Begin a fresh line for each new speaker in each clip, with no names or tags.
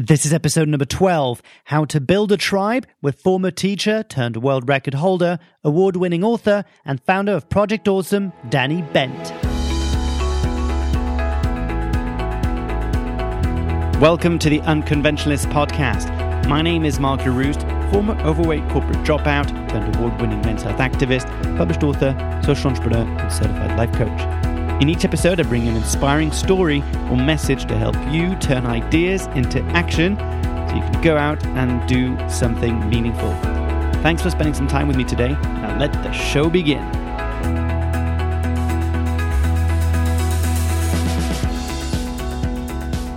This is episode number 12 How to Build a Tribe with former teacher turned world record holder, award winning author, and founder of Project Awesome, Danny Bent. Welcome to the Unconventionalist Podcast. My name is Mark Leruste, former overweight corporate dropout turned award winning mental health activist, published author, social entrepreneur, and certified life coach. In each episode, I bring an inspiring story or message to help you turn ideas into action so you can go out and do something meaningful. Thanks for spending some time with me today. Now let the show begin.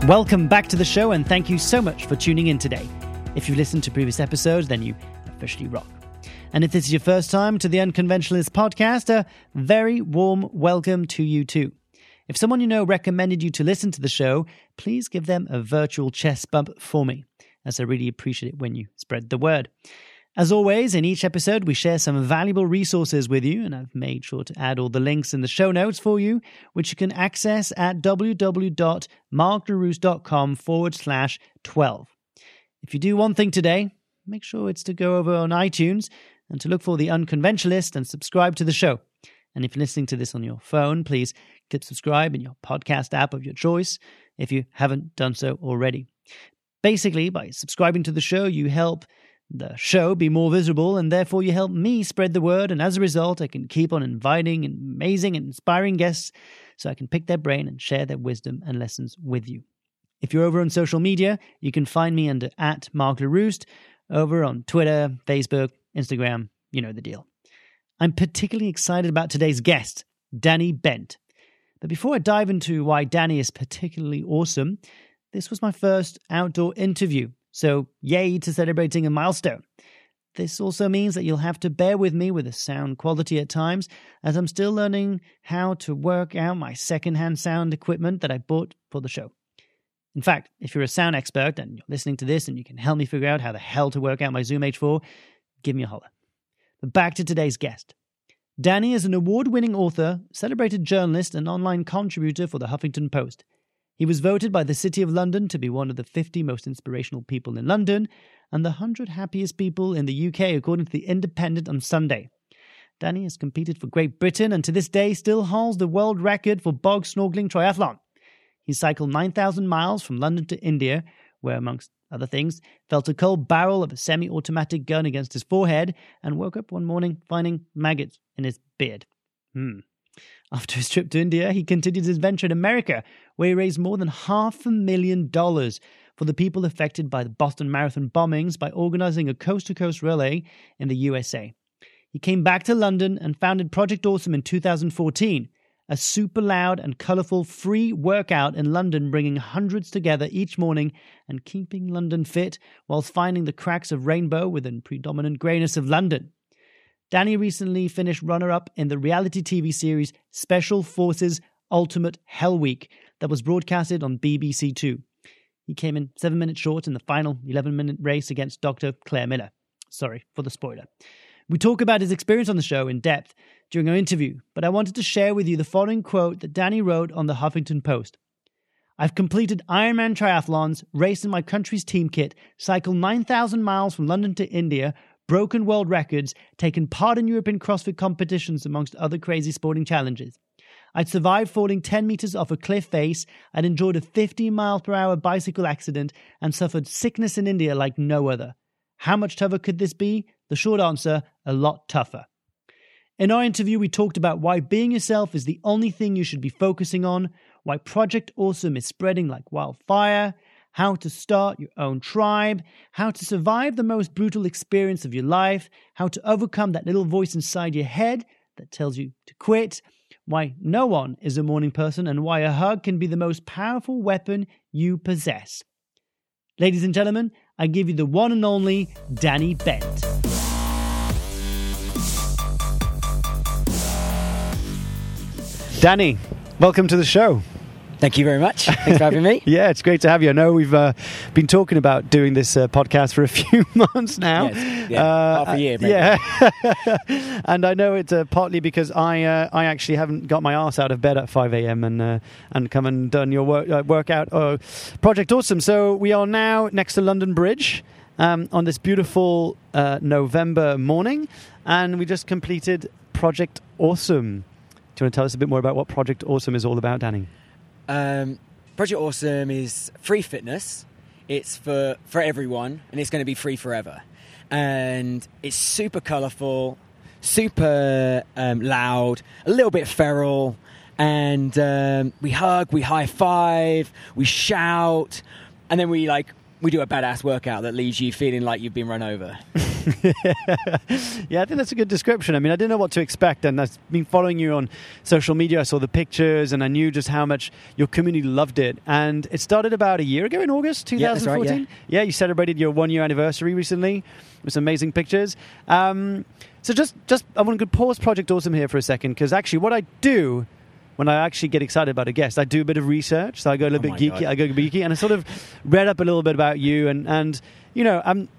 Welcome back to the show, and thank you so much for tuning in today. If you've listened to previous episodes, then you officially rock. And if this is your first time to the Unconventionalist podcast, a very warm welcome to you too. If someone you know recommended you to listen to the show, please give them a virtual chest bump for me, as I really appreciate it when you spread the word. As always, in each episode, we share some valuable resources with you, and I've made sure to add all the links in the show notes for you, which you can access at www.markleruste.com forward slash 12. If you do one thing today, make sure it's to go over on iTunes and to look for The Unconventionalist and subscribe to the show. And if you're listening to this on your phone, please click subscribe in your podcast app of your choice if you haven't done so already. Basically, by subscribing to the show, you help the show be more visible, and therefore you help me spread the word. And as a result, I can keep on inviting amazing and inspiring guests so I can pick their brain and share their wisdom and lessons with you. If you're over on social media, you can find me under at Mark Leruste over on Twitter, Facebook, Instagram, you know the deal. I'm particularly excited about today's guest, Danny Bent. But before I dive into why Danny is particularly awesome, this was my first outdoor interview, so yay to celebrating a milestone. This also means that you'll have to bear with me with the sound quality at times, as I'm still learning how to work out my secondhand sound equipment that I bought for the show. In fact, if you're a sound expert and you're listening to this and you can help me figure out how the hell to work out my Zoom H4, give me a holler. But back to today's guest. Danny is an award winning author, celebrated journalist, and online contributor for the Huffington Post. He was voted by the City of London to be one of the 50 most inspirational people in London and the 100 happiest people in the UK, according to The Independent on Sunday. Danny has competed for Great Britain and to this day still holds the world record for bog snorkeling triathlon. He cycled 9,000 miles from London to India, where, amongst other things, felt a cold barrel of a semi automatic gun against his forehead, and woke up one morning finding maggots in his beard. Hmm. After his trip to India, he continued his venture in America, where he raised more than half a million dollars for the people affected by the Boston Marathon bombings by organizing a coast to coast relay in the USA. He came back to London and founded Project Awesome in 2014 a super loud and colourful free workout in London, bringing hundreds together each morning and keeping London fit whilst finding the cracks of rainbow within predominant greyness of London. Danny recently finished runner up in the reality TV series Special Forces Ultimate Hell Week that was broadcasted on BBC Two. He came in seven minutes short in the final 11 minute race against Dr. Claire Miller. Sorry for the spoiler. We talk about his experience on the show in depth during our interview, but I wanted to share with you the following quote that Danny wrote on the Huffington Post. I've completed Ironman triathlons, raced in my country's team kit, cycled 9,000 miles from London to India, broken world records, taken part in European CrossFit competitions, amongst other crazy sporting challenges. I'd survived falling 10 meters off a cliff face, I'd endured a 50 mile per hour bicycle accident, and suffered sickness in India like no other. How much tougher could this be? The short answer a lot tougher. In our interview, we talked about why being yourself is the only thing you should be focusing on, why Project Awesome is spreading like wildfire, how to start your own tribe, how to survive the most brutal experience of your life, how to overcome that little voice inside your head that tells you to quit, why no one is a morning person, and why a hug can be the most powerful weapon you possess. Ladies and gentlemen, I give you the one and only Danny Bent. Danny, welcome to the show.
Thank you very much. Thanks for having me.
Yeah, it's great to have you. I know we've uh, been talking about doing this uh, podcast for a few months now.
Yes, yeah, half a year, maybe.
Yeah, and I know it's uh, partly because I uh, I actually haven't got my ass out of bed at five a.m. and uh, and come and done your work uh, workout uh, project awesome. So we are now next to London Bridge um, on this beautiful uh, November morning, and we just completed Project Awesome. Do you want to tell us a bit more about what Project Awesome is all about, Danny?
Um, Project Awesome is free fitness. It's for for everyone, and it's going to be free forever. And it's super colourful, super um, loud, a little bit feral, and um, we hug, we high five, we shout, and then we like we do a badass workout that leaves you feeling like you've been run over.
yeah, I think that's a good description. I mean, I didn't know what to expect, and I've been following you on social media. I saw the pictures, and I knew just how much your community loved it. And it started about a year ago in August 2014.
Yeah, right, yeah.
yeah, you celebrated your one year anniversary recently with some amazing pictures. Um, so just, just I want to pause Project Awesome here for a second because actually, what I do when I actually get excited about a guest, I do a bit of research. So I go a little
Oh
bit geeky.
God.
I go geeky, and I sort of read up a little bit about you, and and you know, um,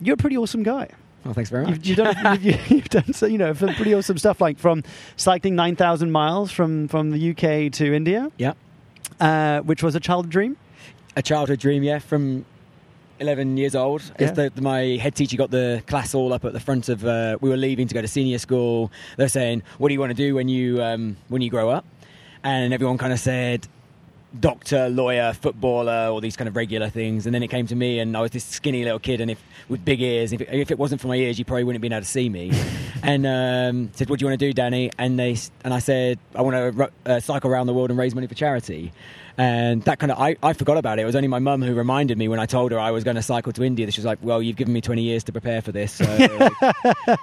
you're a pretty awesome guy.
Oh, thanks very much.
You've, you've done you've, you've done so, you know some pretty awesome stuff, like from cycling nine thousand miles from from the UK to India,
yeah,
uh, which was a childhood dream.
a childhood dream. Yeah, from. 11 years old.
Yeah.
the, my head teacher got the class all up at the front of. Uh, we were leaving to go to senior school. They're saying, "What do you want to do when you um, when you grow up?" And everyone kind of said, "Doctor, lawyer, footballer, all these kind of regular things." And then it came to me, and I was this skinny little kid, and if with big ears, if it, if it wasn't for my ears, you probably wouldn't have been able to see me. and um, said, "What do you want to do, Danny?" And they and I said, "I want to uh, cycle around the world and raise money for charity." And that kind of, I, I forgot about it. It was only my mum who reminded me when I told her I was going to cycle to India. She was like, "Well, you've given me 20 years to prepare for this, so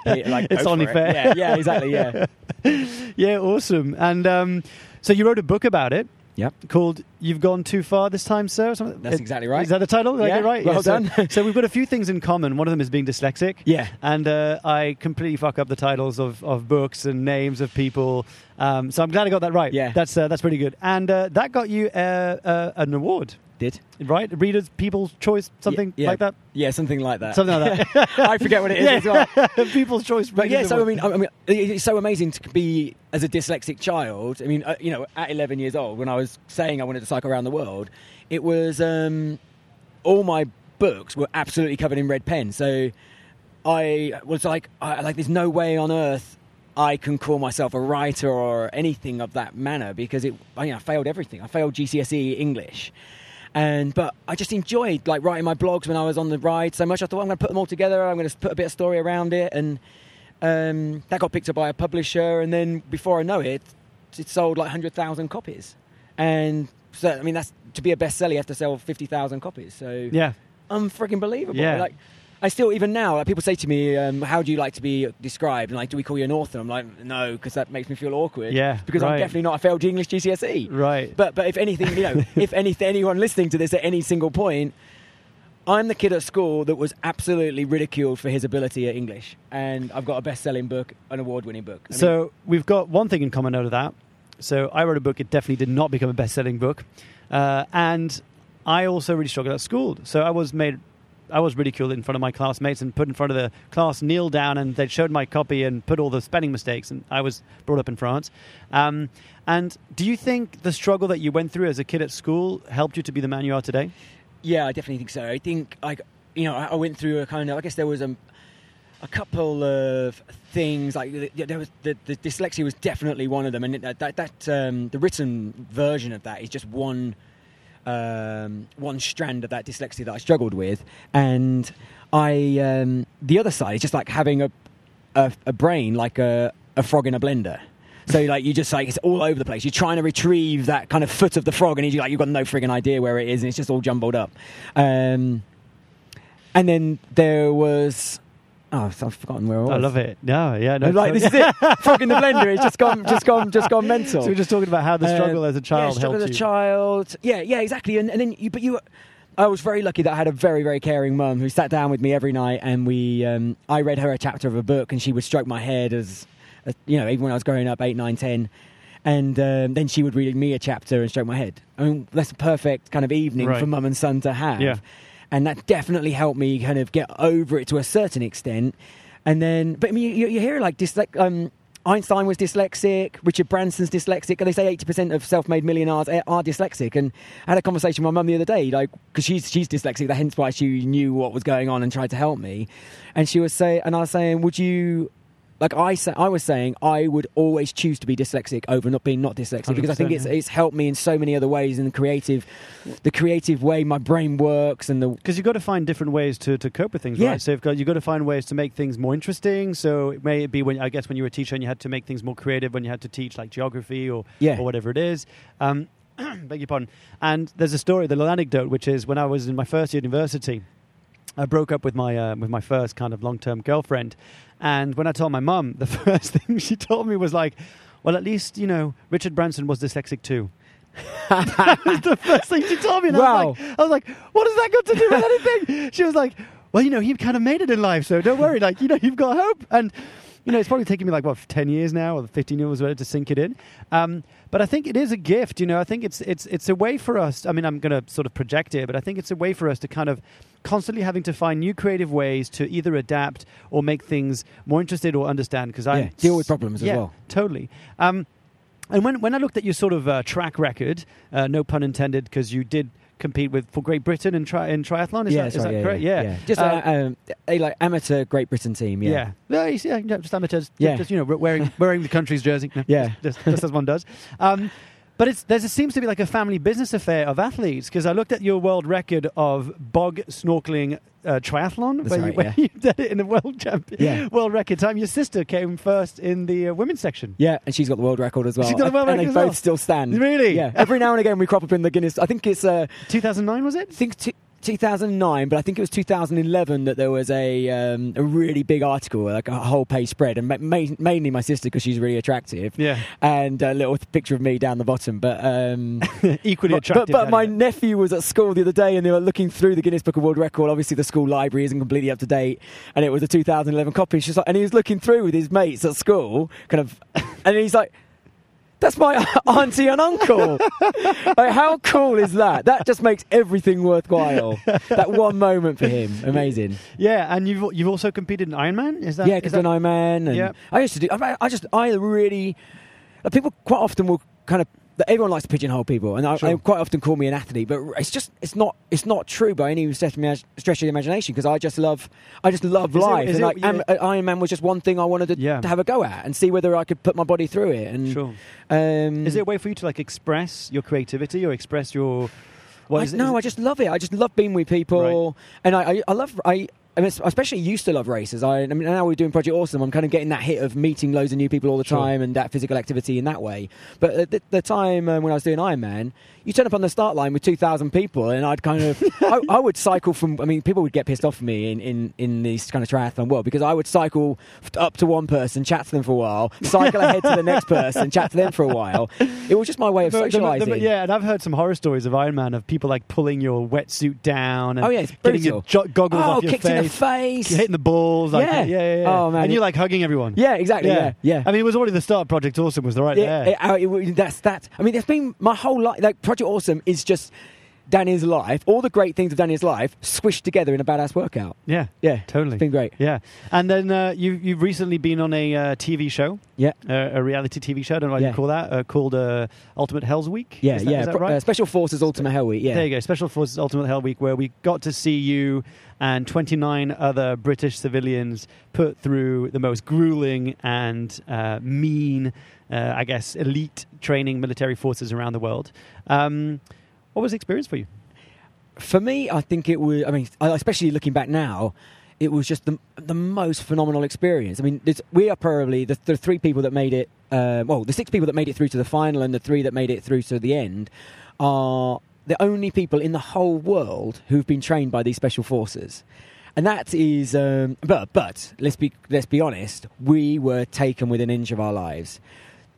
like,
It's only
for it."
fair.
Yeah, yeah, exactly. Yeah,
Yeah, awesome. And um, so you wrote a book about it
yep.
called "You've Gone Too Far This Time, Sir." something?
That's
It-
exactly right.
Is that the title? Did I
Yeah,
get it right?
well
so,
done.
so we've got a few things in common. One of them is being dyslexic.
Yeah.
and uh, I completely fuck up the titles of, of books and names of people. Um, so I'm glad I got that right.
Yeah.
that's uh, that's pretty good. And uh, that got you uh, uh, an award,
Did
right? Readers' People's Choice, something
yeah.
like that.
yeah, something like that.
Something like that.
I forget what it is as well.
People's Choice.
But yeah, so I mean, I mean, it's so amazing to be as a dyslexic child. I mean, uh, you know, at 11 years old, when I was saying I wanted to cycle around the world, it was um, all my books were absolutely covered in red pen. So I was like, I, like, there's no way on earth I can call myself a writer or anything of that manner because it, I, you know, I failed everything. I failed GCSE English. And but I just enjoyed like writing my blogs when I was on the ride so much. I thought I'm going to put them all together. I'm going to put a bit of story around it, and um, that got picked up by a publisher. And then before I know it, it sold like hundred thousand copies. And so I mean, that's to be a bestseller, you have to sell fifty thousand copies. So
yeah,
unfreaking believable.
Yeah.
Like I still even now, like, people say to me, um, "How do you like to be described?" And like, do we call you an author? I'm like, no, because that makes me feel awkward.
Yeah,
because
right.
I'm definitely not a failed English GCSE.
right.
But but if anything, you know, if anything, anyone listening to this at any single point, I'm the kid at school that was absolutely ridiculed for his ability at English, and I've got a best-selling book, an award-winning book. I mean,
So we've got one thing in common out of that. So I wrote a book. It definitely did not become a best-selling book, uh, and I also really struggled at school. So I was made, I was ridiculed in front of my classmates and put in front of the class, kneel down, and they showed my copy and put all the spelling mistakes. And I was brought up in France. Um, and do you think the struggle that you went through as a kid at school helped you to be the man you are today?
Yeah, I definitely think so. I think like you know, I I went through a kind of. I guess there was a, a couple of things like th- there was the, the dyslexia was definitely one of them, and it- that that um, the written version of that is just one um, one strand of that dyslexia that I struggled with, and I um, the other side is just like having a a, a brain like a, a frog in a blender. So like you just like it's all over the place. You're trying to retrieve that kind of foot of the frog, and you like you've got no frigging idea where it is, and it's just all jumbled up. Um, and then there was oh, I've forgotten where I was.
I love it. No, yeah, no,
like this is it. Fucking the blender. It's just gone, just gone, just gone mental.
So we're just talking about how the struggle
Uh,
as a child
yeah, struggle
helped
as a
you.
child. Yeah, yeah, exactly. And, and then, you, but you, I was very lucky that I had a very, very caring mum who sat down with me every night, and we, um, I read her a chapter of a book, and she would stroke my head as, as, you know, even when I was growing up, eight, nine, ten. and um, then she would read me a chapter and stroke my head. I mean, that's a perfect kind of evening
Right.
for mum and son to have.
Yeah.
And that definitely helped me kind of get over it to a certain extent. And then, but I mean, you, you hear like dyslex. Um, Einstein was dyslexic. Richard Branson's dyslexic. And they say eighty percent of self-made millionaires are dyslexic. And I had a conversation with my mum the other day, like because she's she's dyslexic, hence why she knew what was going on and tried to help me. And she was saying, and I was saying, would you? Like I, say, I was saying, I would always choose to be dyslexic over not being not dyslexic because I think it's
yeah.
it's helped me in so many other ways in the creative, the creative way my brain works and the
Because you've got to find different ways to, to cope with things,
Yeah.
right? So you've got, you've got to find ways to make things more interesting. So it may be when, I guess, when you were a teacher and you had to make things more creative, when you had to teach like geography or,
Yeah.
or whatever it is. Um, beg your pardon. And there's a story, the little anecdote, which is when I was in my first year university, I broke up with my uh, with my first kind of long term girlfriend, and when I told my mum, the first thing she told me was like, "Well, at least you know Richard Branson was dyslexic too." that was the first thing she told me. And I, was like, I was like, "What has that got to do with anything?" She was like, "Well, you know, he kind of made it in life, so don't worry. Like, you know, you've got hope." And you know, it's probably taken me like what ten years now, or fifteen years, whatever, to sink it in. Um, but I think it is a gift. You know, I think it's it's it's a way for us. I mean, I'm going to sort of project it, but I think it's a way for us to kind of constantly having to find new creative ways to either adapt or make things more interested or understand. Because I
Yeah, deal with problems as
yeah,
well.
Totally. Um, and when when I looked at your sort of uh, track record, uh, no pun intended, because you did compete with for Great Britain in tri- in triathlon. Is
yeah, that's
is
right,
that
yeah,
correct?
Yeah, Just
Uh,
a, um, a like amateur Great Britain team. Yeah,
yeah. Yeah, you see, yeah, yeah, just amateurs.
Yeah.
Just, you know, wearing wearing the country's jersey. No,
Yeah.
Just, just as one does. Um, but it's there's it seems to be like a family business affair of athletes because I looked at your world record of bog snorkeling uh, triathlon
That's
where, you,
right,
where
yeah.
you did it in the world champion
Yeah.
world record time. Your sister came first in the uh, women's section.
Yeah, and she's got the world record as well.
She's got the world
and
record
they
as
both
well.
still stand.
Really?
Yeah. Every now and again we crop up in the Guinness. I think it's uh,
2009 was it?
I think t- 2009, but I think it was 2011 that there was a um, a really big article, like a whole page spread, and ma- ma- mainly my sister because she's really attractive.
Yeah,
And a little picture of me down the bottom, but um,
equally
but,
attractive.
But, but my
candidate.
nephew was at school the other day and they were looking through the Guinness Book of World Record. Obviously, the school library isn't completely up to date, and it was a 2011 copy. She's like, and he was looking through with his mates at school, kind of, and he's like. That's my auntie and uncle. like, how cool is that? That just makes everything worthwhile. That one moment for him, amazing.
yeah, and you've you've also competed in Ironman. Is that
yeah, because
that-
and
Yeah.
I used to do. I, I just, I really. uh, People quite often will kind of. Everyone likes to pigeonhole people, and I,
Sure.
they quite often call me an athlete. But it's just, it's not, it's not true by any stretch of, the imagination. Because I just love, I just love
Is
life,
is
and
it-
like
yeah.
Uh, Iron Man was just one thing I wanted to,
Yeah.
to have a go at and see whether I could put my body through it. And
Sure.
um,
Is it a way for you to like express your creativity or express your? What
I,
is it-
no, I just love it. I just love being with people, and I, I, I love. I, I mean, especially used to love races. I, I mean, now we're doing Project Awesome. I'm kind of getting that hit of meeting loads of new people all the
Sure.
time and that physical activity in that way. But at the, the time um, when I was doing Ironman, you turn up on the start line with 2,000 people, and I'd kind of, I, I would cycle from. I mean, people would get pissed off at me in, in, in this kind of triathlon world because I would cycle up to one person, chat to them for a while, cycle ahead to the next person, chat to them for a while. It was just my way of
The- the- the- yeah, and I've heard some horror stories of Ironman of people like pulling your wetsuit down and
Oh, yeah, it's
getting your jo- goggles
oh,
off your
in the
face, hitting the balls. Like,
Yeah.
yeah, yeah, yeah.
Oh, man,
and
you're
like hugging everyone.
Yeah, exactly. Yeah, yeah.
I mean, it was already the start. of Project Awesome was the right
Yeah,
there.
it- uh, it that's that. I mean, it's been my whole life. Like Project Awesome is just Danny's life. All the great things of Danny's life squished together in a badass workout.
yeah,
Yeah,
totally.
it's been great.
Yeah, and then uh, you you've recently been on a uh, TV show,
Yeah,
uh, a reality TV show. I don't know what
Yeah.
you call that, uh, called uh, Ultimate Hell's Week.
yeah,
Is that-
yeah.
is that right?
uh, Special Forces Ultimate Hell Week. Yeah,
There you go. Special Forces Ultimate Hell Week, where we got to see you and 29 other British civilians put through the most grueling and uh, mean, uh, I guess, elite training military forces around the world. Um, what was the experience for you?
For me, I think it was. I mean, especially looking back now, it was just the the most phenomenal experience. I mean, we are probably the, the three people that made it. Uh, well, the six people that made it through to the final, and the three that made it through to the end, are the only people in the whole world who've been trained by these special forces. And that is, um, but but let's be let's be honest. We were taken with an inch of our lives,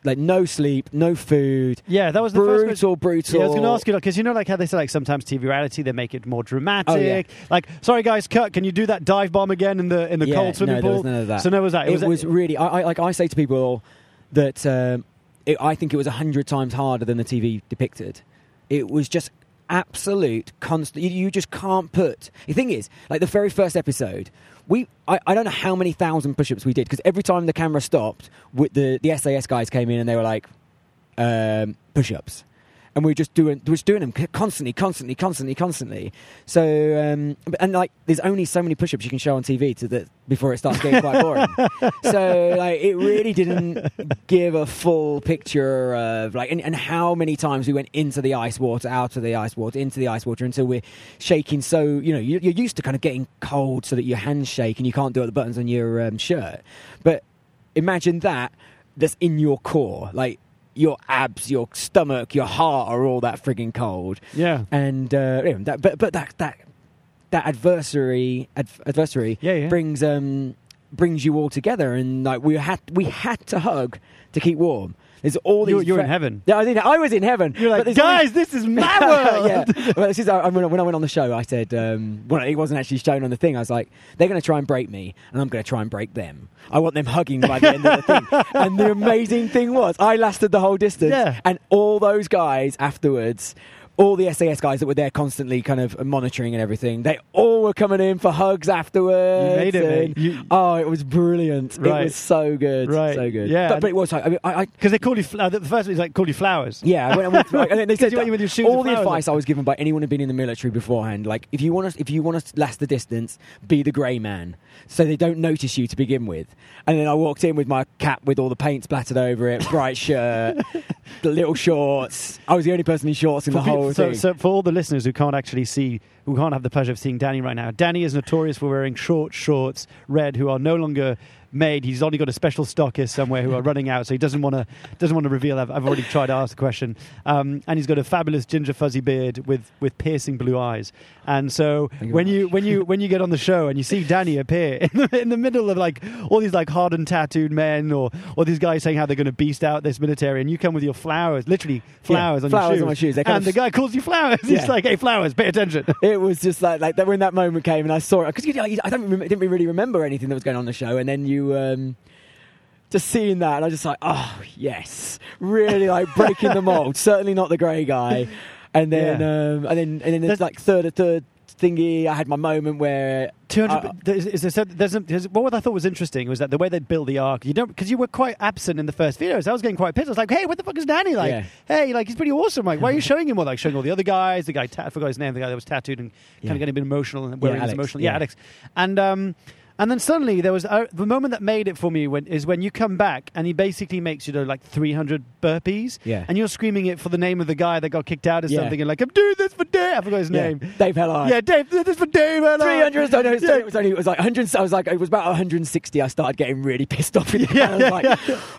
like no sleep, no food,
Yeah, that was the first.
brutal, brutal.
Yeah, I was going to ask you because you know, like how they say, like sometimes TV reality they make it more dramatic.
Oh, yeah.
Like, sorry guys, cut. Can you do that dive bomb again in the in the
Yeah,
cold swimming
no, there
pool?
was none of that.
So no, was that?
it was,
was
really I, I like I say to people that um, it, I think it was a hundred times harder than the TV depicted. It was just absolute constant. You, you just can't put. The thing is, like the very first episode, we I, I don't know how many thousand push-ups we did because every time the camera stopped, with the the SAS guys came in and they were like um, push-ups. And we were just doing, we were just doing them constantly, constantly, constantly, constantly. So, um, and like, there's only so many push-ups you can show on TV to the, before it starts getting quite boring. so, like, it really didn't give a full picture of like, and, and how many times we went into the ice water, out of the ice water, into the ice water until we're shaking. So, you know, you're, you're used to kind of getting cold so that your hands shake and you can't do all the buttons on your um, shirt. But imagine that that's in your core, like your abs, your stomach, your heart are all that frigging cold.
Yeah.
And uh, yeah, that, but but that that that adversary adv- adversary
Yeah, yeah.
brings um brings you all together, and like we had we had to hug to keep warm. There's all these.
You- you were in heaven.
Yeah, I, did, I was in heaven.
You're like, guys,
these-
this is my world.
yeah. Well, this is, I, when, I, when I went on the show, I said, um, well, it wasn't actually shown on the thing. I was like, they're going to try and break me, and I'm going to try and break them. I want them hugging by the end of the thing. And the amazing thing was, I lasted the whole distance,
Yeah.
and all those guys afterwards. All the SAS guys that were there constantly kind of monitoring and everything, they all were coming in for hugs afterwards.
You made it. You-
oh, it was brilliant. It was so good.
Right.
So good.
Yeah.
But, but it was like, I mean, I,
Because they called you. Fl- uh, the first one is like called you flowers.
yeah, I went, I went through, and then they said
you went with your shoes
all the advice I was given by anyone who'd been in the military beforehand, like if you want to, if you want to last the distance, be the grey man, so they don't notice you to begin with. And then I walked in with my cap with all the paint splattered over it, bright shirt, the little shorts. I was the only person in shorts in the
For pe-
whole
so,
thing.
so for all the listeners who can't actually see, who can't have the pleasure of seeing Danny right now, Danny is notorious for wearing short shorts, red, who are no longer made. He's only got a special stockist somewhere who are running out, so he doesn't want to doesn't want to reveal. I've, I've already tried to ask the question, um, and he's got a fabulous ginger fuzzy beard with with piercing blue eyes. And so
Thank
when
very
you when you when you get on the show and you see Danny appear in the, in the middle of like all these like hardened tattooed men or or these guys saying how they're going to beast out this military, and you come with your flowers, literally flowers on
flowers
your shoes,
on my shoes.
And
of-
the guy calls you flowers.
Yeah.
He's like, "Hey, flowers, pay attention."
it was just like like that when that moment came and I saw it because you know, I don't remember, didn't really remember anything that was going on the show, and then you. Um, just seeing that, and I was just like, oh yes, really like breaking the mold. Certainly not the grey guy. And then,
Yeah.
um, and then, and then there's
There's-
like third, a third thingy. I had my moment where
two hundred. There's, there's, a- there's, what I thought was interesting was that the way they built the arc. You don't because you were quite absent in the first videos. I was getting quite pissed. I was like, "Hey, what the fuck is Danny like?
Yeah.
Hey, like he's pretty awesome. Like, why are you showing him more? Like showing all the other guys. The guy, ta- I forgot his name. The guy that was tattooed and kind of getting a bit emotional and wearing his
Alex,
emotional. Yeah,
yeah.
Alex. And um, and then suddenly there was uh, the moment that made it for me when, is when you come back and he basically makes you do like 300 burpees.
Yeah.
And you're screaming it for the name of the guy that got kicked out or
Yeah.
something and like I'm doing this for Dave. I forgot his
yeah,
name.
Dave Hellard.
Yeah, Dave. This is for Dave. and, uh,
300. No, no, it was,
Yeah.
it was only it was like 100. I was like it was about 160. I started getting really pissed off. With
Yeah,
I was like,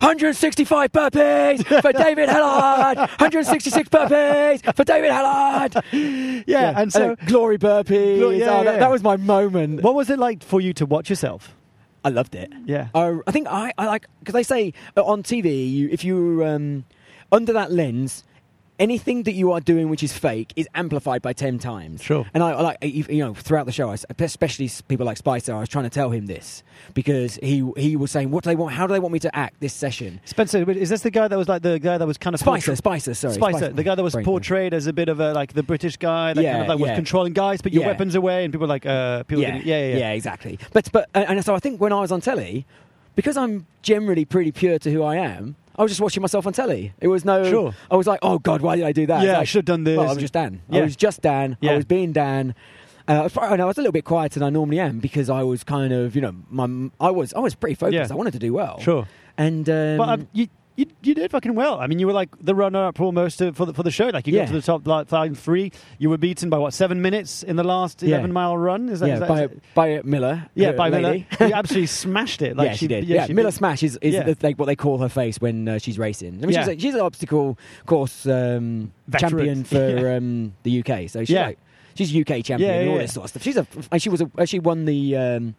165 burpees for David Hellard. 166 burpees for David Hellard.
Yeah, and so
then glory burpees.
Glo- yeah,
oh, that,
yeah.
that was my moment.
What was it like for you to watch yourself?
I loved it.
Yeah.
Uh, I think I, I like because they say uh, on TV, you, if you're um, under that lens, anything that you are doing which is fake is amplified by ten times.
Sure.
And I, I like you know throughout the show, I especially people like Spicer, I was trying to tell him this because he he was saying, "What do they want? How do they want me to act this session?"
Spencer, is this the guy that was like the guy that was kind of
Spicer,
portray-
Spicer, sorry,
Spicer, the guy that was
Brain-
portrayed as a bit of a like the British guy that kind of like was
yeah.
controlling guys, put your
Yeah.
weapons away, and people like, uh, people,
yeah,
yeah, yeah, yeah,
exactly. But but and so I think when I was on telly, because I'm generally pretty pure to who I am, I was just watching myself on telly. It was no.
Sure.
I was like, oh god, why did I do that?
Yeah, I should have done this.
Well, I was just Dan.
Yeah.
I was just Dan.
Yeah.
I was being Dan. Uh, I was and I was a little bit quieter than I normally am because I was kind of, you know, my, I was I was pretty focused.
Yeah.
I wanted to do well.
Sure.
And um,
but um, you, you you did fucking well. I mean, you were like the runner-up almost to, for the for the show. Like you
Yeah.
got to the top like five three. You were beaten by what seven minutes in the last
Yeah.
eleven mile run. Is that,
yeah,
is that,
by
is
by Miller.
yeah,
uh,
by Miller. you absolutely smashed it. Like
yeah, she, did.
Yeah,
Yeah,
she
Miller Smash is, is the, like what they call her face when uh, she's racing. I mean, she's, a, she's an obstacle course um, champion for um, the UK. So she's like she's UK champion
Yeah,
and all this sort of stuff. She's a she was a, she won the um,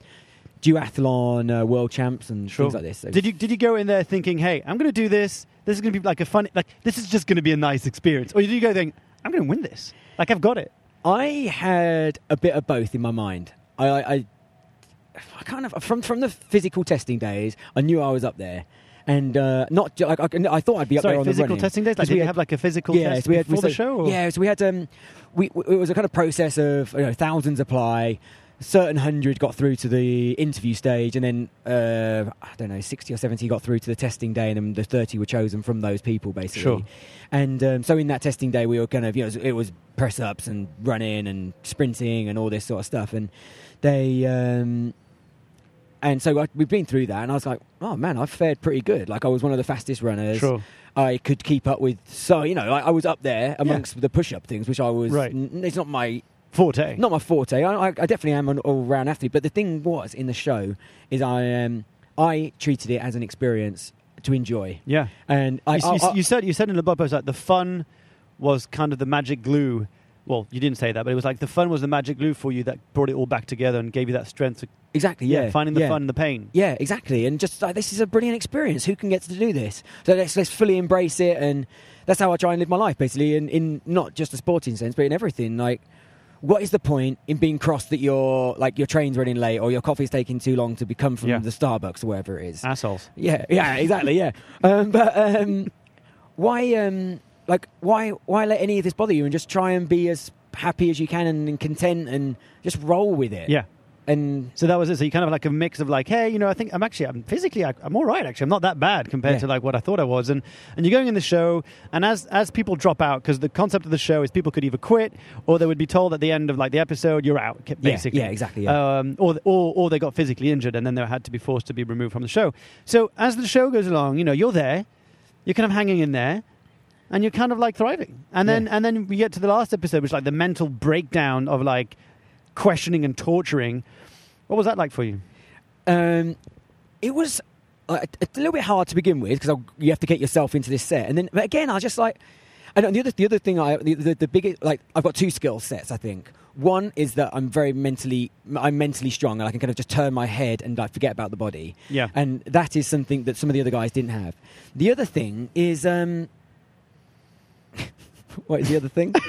duathlon uh, world champs and
Sure.
things like this. So
Did you did you go in there thinking, hey, I'm going to do this. This is going to be like a fun, like this is just going to be a nice experience, or did you go think, I'm going to win this? Like I've got it.
I had a bit of both in my mind. I, I, I, I kind of from from the physical testing days, I knew I was up there, and uh, not like I, I thought I'd be up
Sorry,
there on the
physical
running.
testing days. Like, did
we had-
have like a physical
yeah,
test
so we had,
before the
so-
show? Or?
Yeah, so we had um, we it was a kind of process of you know thousands apply, certain hundred got through to the interview stage, and then uh, I don't know sixty or seventy got through to the testing day, and then the thirty were chosen from those people basically.
Sure.
And um, so in that testing day, we were kind of you know it was press ups and running and sprinting and all this sort of stuff, and they. Um, and so I, we've been through that, and I was like, "Oh man, I've fared pretty good. Like I was one of the fastest runners.
Sure.
I could keep up with. So you know, like, I was up there amongst the push-up things, which I was.
Right.
n- it's not my
Forte.
not my forte. I, I, I definitely am an all-round athlete. But the thing was in the show is I um, I treated it as an experience to enjoy,
Yeah.
and I,
you, you- you said you said in the blog post like the fun was kind of the magic glue. Well, you didn't say that, but it was like the fun was the magic glue for you that brought it all back together and gave you that strength. To,
exactly yeah,
finding the
yeah.
fun and the pain.
Yeah, exactly. And just like this is a brilliant experience. Who can get to do this? So let's let's fully embrace it, and that's how I try and live my life, basically. In in not just a sporting sense, but in everything. Like, what is the point in being cross that your like your train's running late or your coffee's taking too long to become from
Yeah.
the Starbucks or wherever it is?
Assholes.
Yeah, yeah, exactly. Yeah, um, but um, why, um, like, why, why let any of this bother you and just try and be as happy as you can and, and content and just roll with it?
Yeah.
And
So that was it. So you kind of like a mix of like, hey, you know, I think I'm actually, I'm physically, I, I'm all right. Actually, I'm not that bad compared
Yeah.
to like what I thought I was. And and you're going in the show, and as as people drop out, because the concept of the show is people could either quit or they would be told at the end of like the episode, you're out,
Yeah,
basically.
yeah, exactly, yeah.
Um, or or or they got physically injured, and then they had to be forced to be removed from the show. So as the show goes along, you know, you're there, you're kind of hanging in there. And you're kind of like thriving, and then
Yeah.
and then we get to the last episode, which is like the mental breakdown of like questioning and torturing. What was that like for you?
Um, it was uh, a, a little bit hard to begin with because you have to get yourself into this set, and then but again, I was just like. And the other, the other thing, I the, the, the biggest like I've got two skill sets. I think one is that I'm very mentally, I'm mentally strong, and I can kind of just turn my head and like forget about the body.
Yeah.
and that is something that some of the other guys didn't have. The other thing is, um, what is the other thing?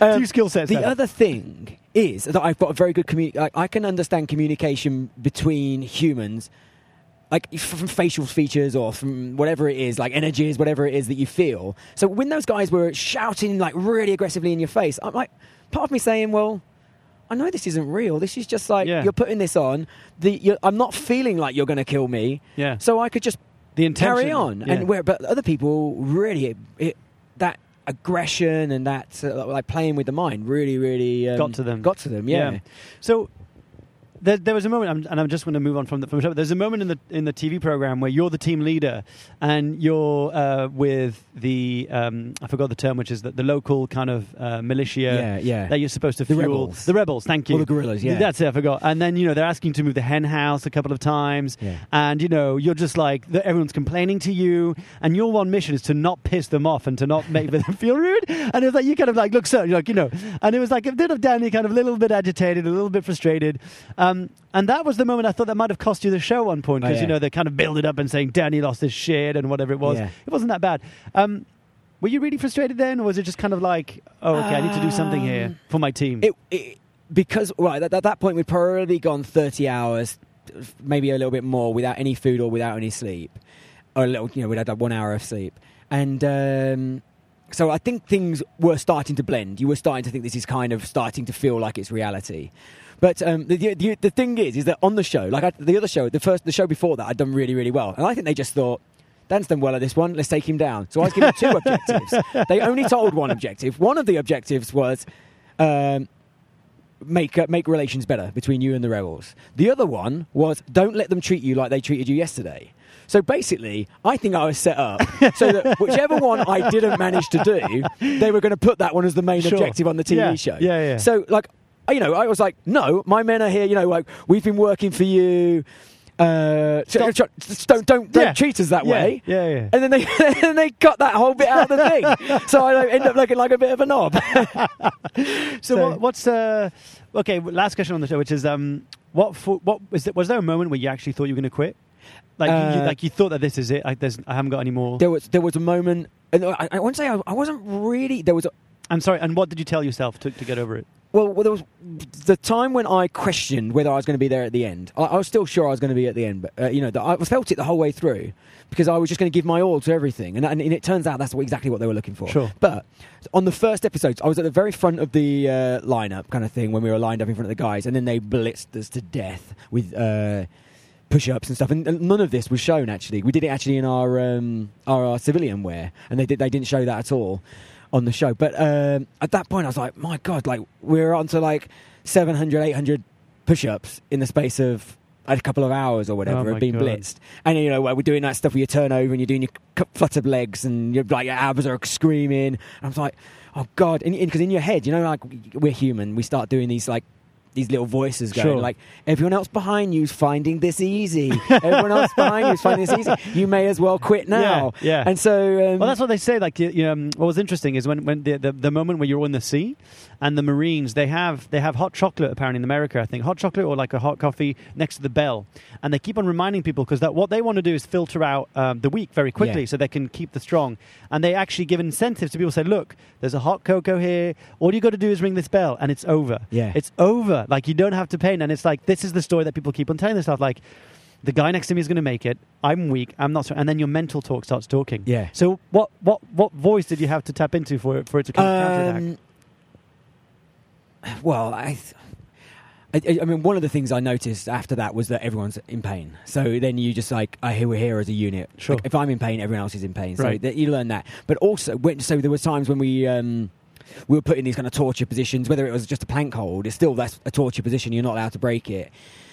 Um,
Two skill sets.
the other thing is that I've got a very good communi- like, I can understand communication between humans, like from facial features or from whatever it is, like energies, whatever it is that you feel. So when those guys were shouting like really aggressively in your face, I'm like, part of me saying, well. I know this isn't real. This is just like
Yeah.
you're putting this on. The you're, I'm not feeling like you're going to kill me,
yeah.
so I could just
the intention.
carry on.
Yeah.
And where, but other people really, it, it, that aggression and that uh, like playing with the mind really, really um,
Got to them.
Got to them. Yeah.
So there, there was a moment, and I'm just going to move on from the, from the show. There's a moment in the in the TV program where you're the team leader, and you're uh, with the um, I forgot the term, which is the, the local kind of uh, militia
Yeah. Yeah.
that you're supposed to
The
fuel.
rebels.
The rebels. Thank you.
Or the guerrillas, yeah.
That's it. I forgot. And then you know they're asking to move the hen house a couple of times.
Yeah.
And you know you're just like everyone's complaining to you, and your one mission is to not piss them off and to not make them feel rude. And it's like you kind of like look so you're like you know, and it was like a bit of Danny kind of a little bit agitated, a little bit frustrated, um, and that was the moment I thought that might have cost you the show at one point
Oh,
because
yeah.
you know they kind of build it up and saying Danny lost his shit and whatever it was.
Yeah.
It wasn't that bad. Um, were you really frustrated then, or was it just kind of like, oh, okay, I need to do something here
Um,
for my team?
It, it because right at, at that point we'd probably gone 30 hours, maybe a little bit more without any food or without any sleep, or a little you know we'd had like one hour of sleep, and. Um, so I think things were starting to blend. You were starting to think this is kind of starting to feel like it's reality. But um, the, the the thing is, is that on the show, like I, the other show, the first the show before that, I'd done really really well, and I think they just thought. Dan's done well at this one. Let's take him down. So I was given two objectives. They only told one objective. One of the objectives was um, make uh, make relations better between you and the rebels. The other one was don't let them treat you like they treated you yesterday. So basically, I think I was set up so that whichever one I didn't manage to do, they were going to put that one as the main
Sure.
objective on the TV
Yeah,
show.
yeah, yeah.
So like, you know, I was like, no, my men are here. You know, like we've been working for you. Uh, don't don't don't
Yeah.
treat us that
Yeah,
way.
yeah, yeah.
And then they and they cut that whole bit out of the thing. so I end up looking like a bit of a knob.
So,
So-
what, what's uh, okay? Last question on the show, which is um, what for, what was it? Was there a moment where you actually thought you were going to quit? Like, you, you-
Uh,
like you thought that this is it. I, there's, I haven't got any more.
there was there was a moment, and I, I won't say I, I wasn't really. There was a,
I'm sorry. And what did you tell yourself to, to get over it?
Well, well, there was the time when I questioned whether I was going to be there at the end. I, I was still sure I was going to be at the end, but uh, you know, the, I felt it the whole way through because I was just going to give my all to everything, and, and, and it turns out that's what, exactly what they were looking for.
Sure.
But on the first episodes, I was at the very front of the uh, lineup, kind of thing, when we were lined up in front of the guys, and then they blitzed us to death with. Uh, push-ups and stuff, and, and none of this was shown. Actually, we did it actually in our um, our, our civilian wear, and they did they didn't show that at all on the show. But um, at that point, I was like, my god, like we're on to like 700, 800 push-ups in the space of a couple of hours or whatever
Oh,
of being
God.
blitzed. And you know, we're doing that stuff where you turn over and you're doing your fluttered legs and you're like your abs are screaming. And I was like, oh god, because in your head, you know, like we're human, we start doing these like. These little voices going
Sure.
like everyone else behind you's finding this easy. everyone else behind you's finding this easy. You may as well quit now.
Yeah, yeah.
And so, um,
Well, that's what they say. Like, you, you, um, what was interesting is when, when the, the the moment where you're on the sea, and the Marines they have they have hot chocolate apparently in America. I think hot chocolate or like a hot coffee next to the bell, and they keep on reminding people because that what they want to do is filter out um, the weak very quickly
Yeah.
so they can keep the strong. And they actually give incentives to people. Say, look, there's a hot cocoa here. All you got to do is ring this bell, and it's over.
Yeah.
it's over. Like you don't have to pay. And it's like this is the story that people keep on telling themselves. Like. The guy next to me is going to make it. I'm weak. I'm not. strong. And then your mental talk starts talking.
Yeah.
So what what what voice did you have to tap into for it for it to kind of counteract?
Um, well, I, I, I mean, one of the things I noticed after that was that everyone's in pain. So then you just like, I hear we're here as a unit.
Sure.
Like, if I'm in pain, everyone else is in pain. So
Right.
that you learn that. But also, when, so there were times when we. Um, we were put in these kind of torture positions, whether it was just a plank hold, it's still that's a torture position. You're not allowed to break it.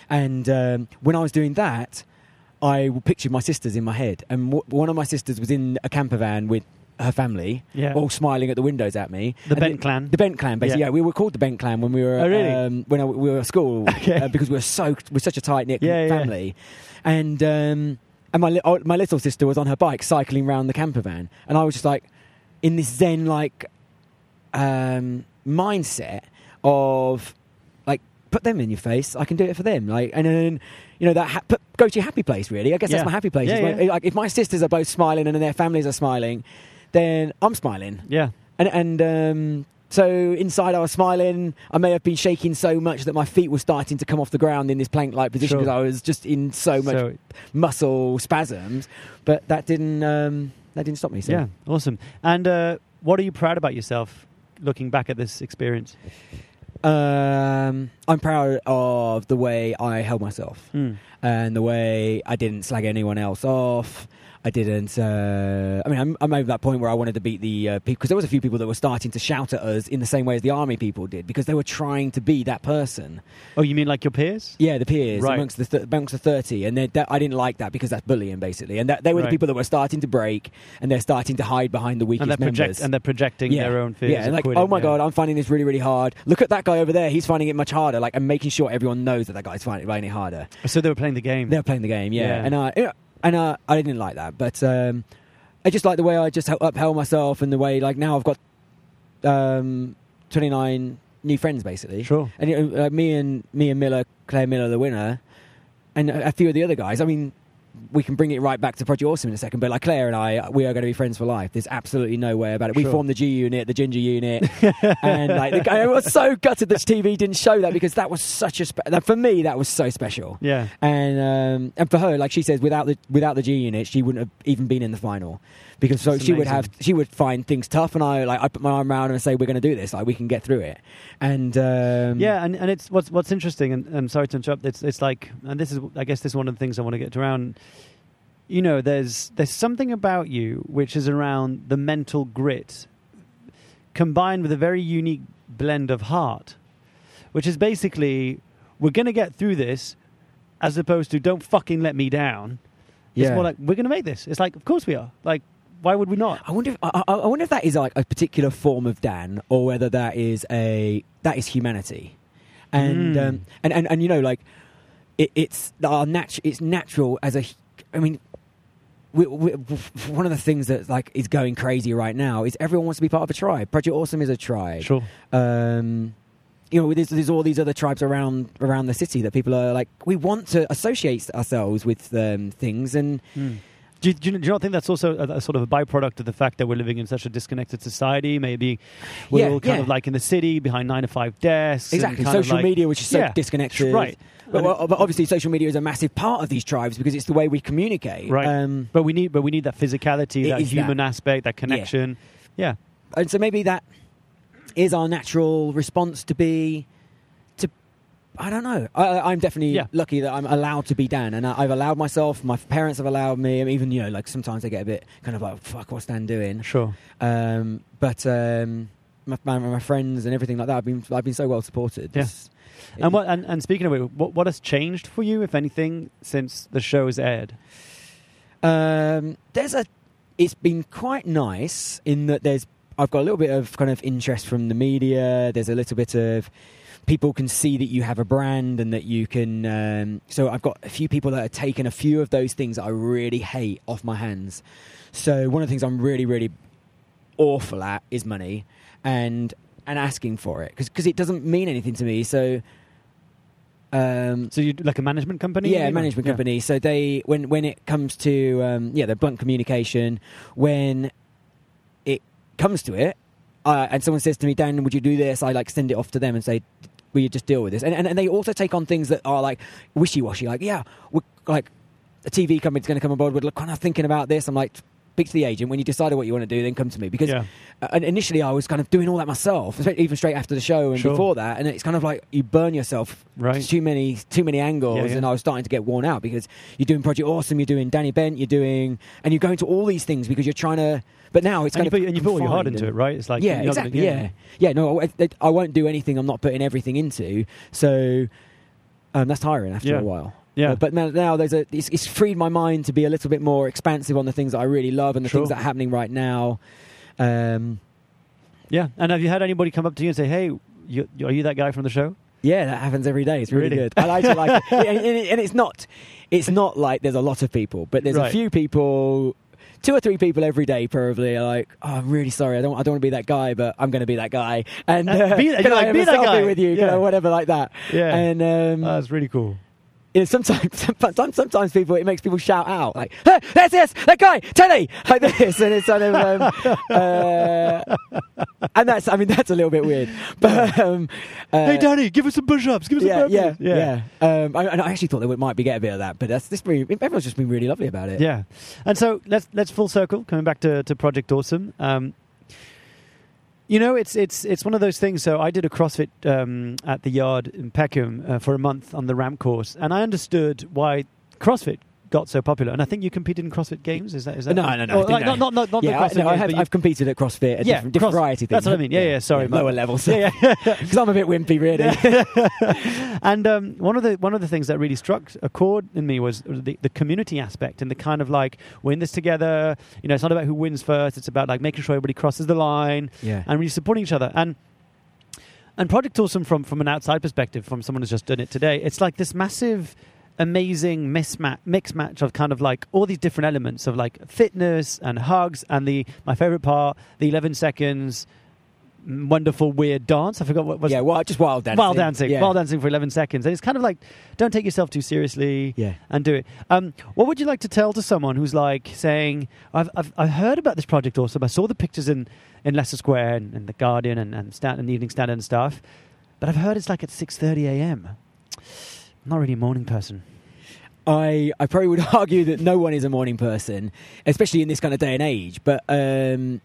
And um, when I was doing that, I pictured my sisters in my head, and w- one of my sisters was in a camper van with her family,
Yeah.
all smiling at the windows at me.
The
And
Bent clan?
The Bent clan, basically.
Yeah.
Yeah. we were called the Bent clan when we were
Oh, really?
um, when I, we were at school
Okay.
uh, because we were so we're such a tight knit
Yeah,
family, and um, and my li- oh, my little sister was on her bike cycling around the camper van, and I was just like in this zen like um, mindset of like put them in your face. I can do it for them. Like and then you know that ha- put, go to your happy place. Really, I guess
Yeah.
that's my happy place.
Yeah,
my-. Like if my sisters are both smiling and their families are smiling, then I'm smiling.
Yeah.
And and um, so inside I was smiling. I may have been shaking so much that my feet were starting to come off the ground in this plank-like position
Sure.
because I was just in so much
So
muscle spasms. But that didn't um, that didn't stop me. So.
yeah, awesome. And uh, what are you proud about yourself looking back at this experience?
Um, I'm proud of the way I held myself
Mm.
And the way I didn't slag anyone else off. I didn't. Uh, I mean, I'm, I'm over that point where I wanted to beat the uh, people because there was a few people that were starting to shout at us in the same way as the army people did because they were trying to be that person.
Oh, you mean like your peers?
Yeah, the peers
Right.
amongst the th- amongst the thirty, and they- that, I didn't like that because that's bullying basically, and that, they were
Right.
the people that were starting to break and they're starting to hide behind the weakest
And they're project
members.
and they're projecting
yeah.
their own fears.
Yeah,
of
like
quitting,
oh my
yeah.
god, I'm finding this really really hard. Look at that guy over there; he's finding it much harder. Like I'm making sure everyone knows that that guy's finding it harder.
So they were playing the game.
They're playing the game, yeah.
Yeah.
And yeah, and uh, I didn't like that, but um, I just like the way I just upheld myself and the way like now I've got um, 29 new friends basically.
Sure.
And me and me and Miller, Claire Miller, the winner, and a, a few of the other guys. I mean, we can bring it right back to Project Awesome in a second, but like Claire and I, we are going to be friends for life. There's absolutely no way about it. We formed the G unit, the Ginger unit, and like the guy, I was so gutted that TV didn't show that because that was such a spe- that for me that was so special.
Yeah.
And um, and for her, like she says, without the without the G unit, she wouldn't have even been in the final because so she would have she would find things tough, and I like I put my arm around her and say, "We're going to do this. Like we can get through it." And um,
Yeah, and, and it's what's what's interesting, and I'm sorry to interrupt. It's it's like, and this is, I guess, this is one of the things I want to get around. You know, there's there's something about you which is around the mental grit, combined with a very unique blend of heart, which is basically we're going to get through this, as opposed to don't fucking let me down. It's
Yeah.
more like we're going to make this. It's like, of course we are. Like, why would we not?
I wonder. If, I, I wonder if that is like a particular form of Dan, or whether that is a that is humanity, and
Mm.
um, and, and and you know, like it, it's our natu- It's natural as a. I mean, we, we, one of the things that like is going crazy right now is everyone wants to be part of a tribe. Project Awesome is a tribe.
Sure.
Um, you know, there's, there's all these other tribes around around the city that people are like, we want to associate ourselves with um, things, and
Mm. Do you, do, you, not think that's also a, a, sort of a byproduct of the fact that we're living in such a disconnected society? Maybe we're
Yeah,
all kind
yeah.
of like in the city behind nine to five desks.
Exactly. Social
like-
media, which is so
Yeah,
disconnected.
Right.
But, well, but obviously, social media is a massive part of these tribes because it's the way we communicate.
Right.
Um,
But we need, but we need that physicality, that
that
human aspect, that connection. Yeah.
and so maybe that is our natural response to be i don't know I, i'm definitely
Yeah.
lucky that i'm allowed to be dan and I, i've allowed myself my parents have allowed me even you know like sometimes they get a bit kind of like fuck what's dan doing
Sure.
um, but um, my, my, my friends and everything like that i've been i've been so well supported
Yeah. And what and, and speaking of it, what what has changed for you, if anything, since the show has aired?
Um, there's a. It's been quite nice in that there's. I've got a little bit of kind of interest from the media. There's a little bit of people can see that you have a brand and that you can. Um, so I've got a few people that have taken a few of those things that I really hate off my hands. So one of the things I'm really really awful at is money and and asking for it because it doesn't mean anything to me. So. Um,
So you like a management company?
yeah, management
Yeah.
company. So they when when it comes to um, yeah the blunt communication when it comes to it, uh, and someone says to me, Dan, would you do this? I like send it off to them and say, you just deal with this? And and, and they also take on things that are like wishy washy. Like yeah, we're, like a TV company's going to come on board. We're kind of thinking about this. I'm like. Speak to the agent when you decide what you want to do. Then come to me because
Yeah.
uh, initially I was kind of doing all that myself, even straight after the show and
Sure.
before that. And it's kind of like you burn yourself
Right.
too many too many angles,
Yeah, yeah.
and I was starting to get worn out because you're doing Project Awesome, you're doing Danny Bent, you're doing, and you're going to all these things because you're trying to. But now it's
And
kind
you,
of
put, and you put all your heart into it, right? It's like
yeah,
you're gonna-
exactly. Yeah, yeah. No, I, I- I won't do anything. I'm not putting everything into. So um, that's tiring after
Yeah.
a while.
Yeah.
Uh, but now, now there's a. It's, it's freed my mind to be a little bit more expansive on the things that I really love and the
Sure.
things that are happening right now. Um,
yeah. And have you had anybody come up to you and say, "Hey, you, are you that guy from the show?"
Yeah, that happens every day. It's really,
Really?
good. I like it. Like, it. and, and and it's not, it's not like there's a lot of people, but there's
Right.
a few people, two or three people every day probably are like, oh, I'm really sorry, I don't, I don't want to be that guy, but I'm going to be that guy, and
Uh,
uh,
be-
can I
like, be that guy.
with you,
Yeah.
Whatever like that.
Yeah.
and um,
Oh, that's really cool.
You know, sometimes, sometimes, sometimes people it makes people shout out like, hey, "There's this, that guy, Teddy," like this, and it's kind of, um, uh, and that's, I mean, that's a little bit weird, but um, uh,
hey, Danny, give us some push-ups. Give us
yeah,
some
yeah,
burpees.
yeah, Um, I, and I actually thought they might be get a bit of that, but that's this. Really, everyone's just been really lovely about it.
Yeah. And so let's let's full circle coming back to, to Project Awesome. Um, you know, it's it's it's one of those things. So I did a CrossFit um, at the yard in Peckham uh, for a month on the ramp course, and I understood why CrossFit got so popular. And I think you competed in CrossFit Games. Is that is that
No, no, no, I
Or, like,
no.
Not not not,
yeah,
CrossFit
no, I have, I've competed at CrossFit, at
Yeah,
different, different
cross-
variety things.
that's what I mean. Yeah, yeah, sorry, my
lower levels.
yeah, yeah.
because I'm a bit wimpy, really.
and um, one of the one of the things that really struck a chord in me was the, the community aspect and the kind of like we're in this together. You know, it's not about who wins first. It's about like making sure everybody crosses the line
yeah,
and really supporting each other. And and Project Awesome from from an outside perspective, from someone who's just done it today, it's like this massive. Amazing mismatch, mix match of kind of like all these different elements of like fitness and hugs and the my favorite part, the eleven seconds, mm, wonderful weird dance. I forgot what was
yeah. Well, just wild dancing.
Wild dancing,
Yeah.
wild dancing for 11 seconds. And it's kind of like, don't take yourself too seriously
Yeah.
and do it. Um, what would you like to tell to someone who's like saying, I've, I've, I've heard about this project Awesome. I saw the pictures in, in Leicester Square and, and The Guardian and, and, Stan, and the Evening Standard and stuff, but I've heard it's like at 6.30 a.m. I'm not really a morning person.
I, I probably would argue that no one is a morning person, especially in this kind of day and age. But um,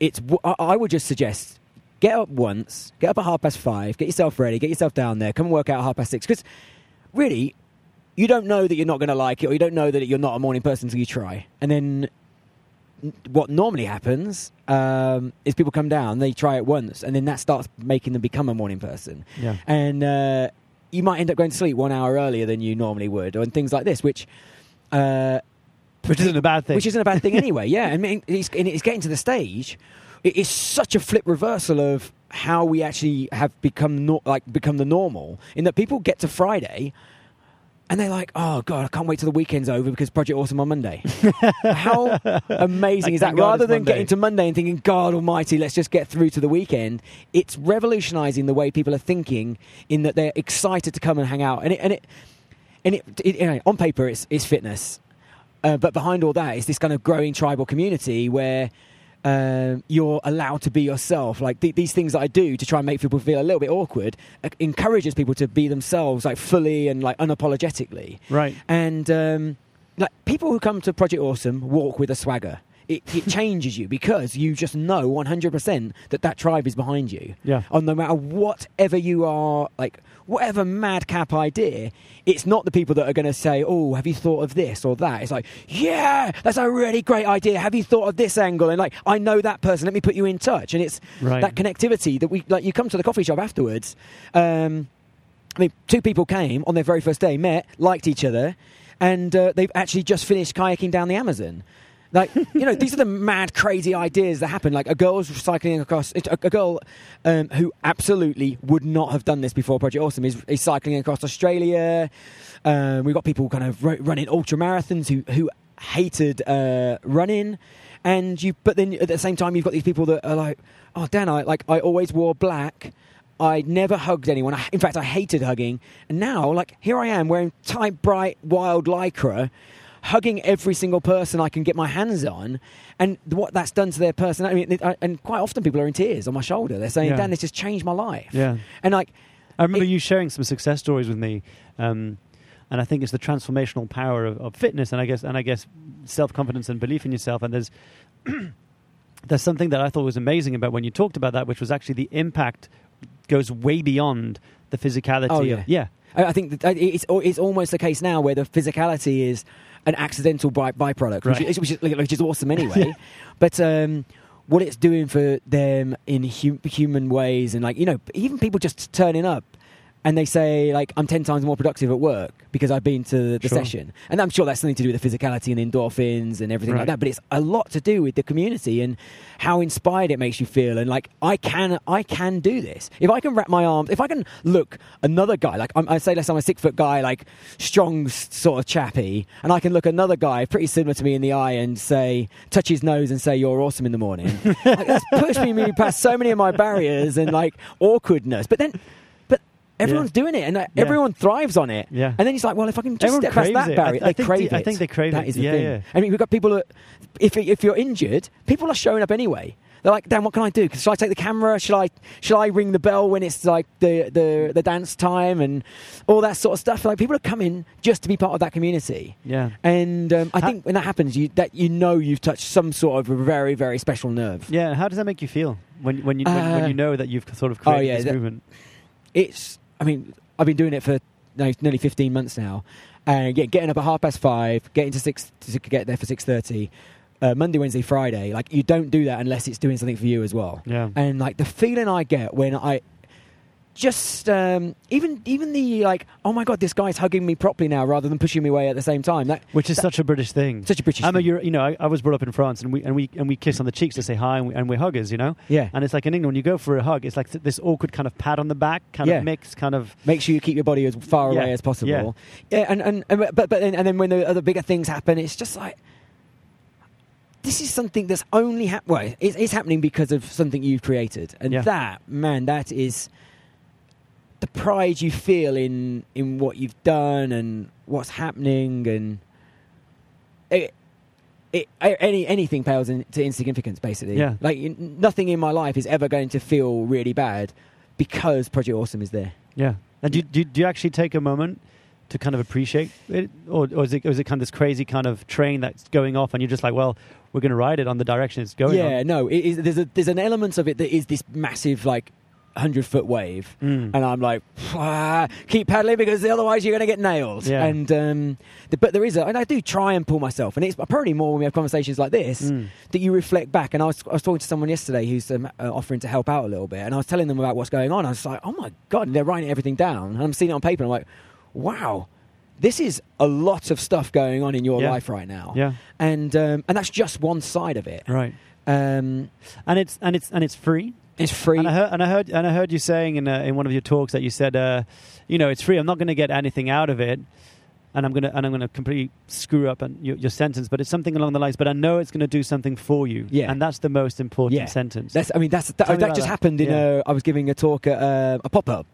it's I, I would just suggest get up once, get up at half past five, get yourself ready, get yourself down there, come and work out at half past six. Because really, you don't know that you're not going to like it, or you don't know that you're not a morning person until you try. And then what normally happens um, is people come down, they try it once, and then that starts making them become a morning person
Yeah.
and uh, you might end up going to sleep one hour earlier than you normally would, and things like this, which. Uh,
Which isn't a bad thing.
which isn't a bad thing anyway, yeah. I mean, it's, and it's getting to the stage. It is such a flip reversal of how we actually have become no, like become the normal. In that people get to Friday, and they're like, "Oh God, I can't wait till the weekend's over because Project Awesome on Monday." how amazing is that?
God
Rather than
Monday.
getting to Monday and thinking, "God Almighty, let's just get through to the weekend," it's revolutionising the way people are thinking. In that they're excited to come and hang out, and it and it and it, it you know, on paper it's, it's fitness. Uh, but behind all that is this kind of growing tribal community where um, you're allowed to be yourself. Like th- these things that I do to try and make people feel a little bit awkward uh, encourages people to be themselves, like fully and like unapologetically.
Right.
And um, like people who come to Project Awesome walk with a swagger. It, it changes you because you just know 100% that that tribe is behind you.
Yeah.
On no matter whatever you are, like whatever madcap idea, it's not the people that are going to say, "Oh, have you thought of this or that?" It's like, "Yeah, that's a really great idea. Have you thought of this angle?" And like, I know that person. Let me put you in touch. And it's
Right.
that connectivity that we like. You come to the coffee shop afterwards. Um, I mean, two people came on their very first day, met, liked each other, and uh, they've actually just finished kayaking down the Amazon. Like, you know, these are the mad, crazy ideas that happen. Like, a girl's cycling across, a, a girl um, who absolutely would not have done this before Project Awesome is, is cycling across Australia. Um, we've got people kind of ru- running ultra marathons who, who hated uh, running. And you, but then at the same time, you've got these people that are like, oh, Dan, I, like, I always wore black. I never hugged anyone. In fact, I hated hugging. And now, like, here I am wearing tight, bright, wild lycra, hugging every single person I can get my hands on. And what that's done to their personality. I mean, and quite often people are in tears on my shoulder. They're saying,
Yeah.
Dan, this has changed my life.
Yeah.
And like,
I remember
It-
you sharing some success stories with me, um, and I think it's the transformational power of, of fitness, and I guess and I guess self confidence and belief in yourself. And there's there's something that I thought was amazing about when you talked about that, which was actually the impact goes way beyond the physicality.
Oh,
of-
yeah.
yeah,
I I think that it's it's almost the case now where the physicality is an accidental by, byproduct, which, is, which, is, which is awesome anyway. But um, what it's doing for them in hu- human ways, and like you know, even people just turning up. And they say, like, I'm 10 times more productive at work because I've been to the
Sure.
session. And I'm sure that's something to do with the physicality and endorphins and everything
Right.
like that. But it's a lot to do with the community and how inspired it makes you feel. And like, I can, I can do this. If I can wrap my arms, if I can look another guy, like I'm, I say, let's say I'm a six foot guy, like strong sort of chappy, and I can look another guy pretty similar to me in the eye and say, touch his nose and say, you're awesome in the morning. like, that's pushed me past so many of my barriers and like awkwardness. But then, everyone's doing it and like,
Yeah.
everyone thrives on it.
Yeah.
And then he's like, well, if I can just
Everyone
step past that
it.
Barrier,
I
they
think
crave
the- I think they crave
That
it.
is the
Yeah,
thing.
yeah.
I mean, we've got people that, if, if you're injured, people are showing up anyway. They're like, Dan, what can I do? Should I take the camera? Should I should I ring the bell when it's like the, the, the dance time and all that sort of stuff? Like people are coming just to be part of that community.
yeah.
And um, I
Ha-
think when that happens, you that you know you've touched some sort of a very very special nerve.
Yeah, how does that make you feel when when you when, when
Uh,
you know that you've sort of
oh,
created
yeah,
this
that-
movement?
it's i mean i've been doing it for no, nearly 15 months now. And yeah, getting up at half past five getting to six to get there for 6.30 uh, monday wednesday friday like you don't do that unless it's doing something for you as well.
Yeah,
and like the feeling i get when i just um, even even the like oh my god this guy's hugging me properly now rather than pushing me away at the same time that
which is
that-
such a British thing.
such a british
I'm a. Euro, you know, I, I was brought up in France, and we and we and we kiss on the cheeks to say hi, and, we, and we're huggers, you know.
yeah
And it's like in England, when you go for a hug, it's like th- this awkward kind of pat on the back, kind
Yeah.
of mix, kind of
make sure you keep your body as far
Yeah,
away as possible.
yeah.
Yeah, and, and, and but but then, and then when the other bigger things happen, it's just like this is something that's only hap- well, it's, it's happening because of something you've created, and that man, that is the pride you feel in in what you've done and what's happening, and it. It, any anything pales in, to insignificance, basically.
Yeah.
Like nothing in my life is ever going to feel really bad because Project Awesome is there.
yeah. And do, you- do, you- do you actually take a moment to kind of appreciate it, or, or is it or is it kind of this crazy kind of train that's going off, and you're just like, well, we're going to ride it on the direction it's going
yeah,
on?
no, it is, there's a there's an element of it that is this massive like hundred foot wave,
Mm.
and I'm like, "Ah, keep paddling because otherwise you're going to get nailed.
Yeah.
And um, the, but there is a, and I do try and pull myself, and it's probably more when we have conversations like this
Mm.
that you reflect back. And I was I was talking to someone yesterday who's um, uh, offering to help out a little bit, and I was telling them about what's going on. I was like, oh my god, and they're writing everything down, and I'm seeing it on paper. And I'm like, wow. This is a lot of stuff going on in your
Yeah.
life right now,
Yeah,
and um, and that's just one side of it.
right.
Um,
And it's and it's and it's free.
It's free.
And I heard and I heard and I heard you saying in uh, in one of your talks that you said, uh, you know, it's free. I'm not going to get anything out of it, and I'm gonna and I'm gonna completely screw up and your, your sentence. But it's something along the lines. But I know it's going to do something for you.
Yeah.
and that's the most important
Yeah.
sentence.
That's, I mean, that's that, that just
that.
happened in
Yeah.
a. I was giving a talk at uh, a pop up,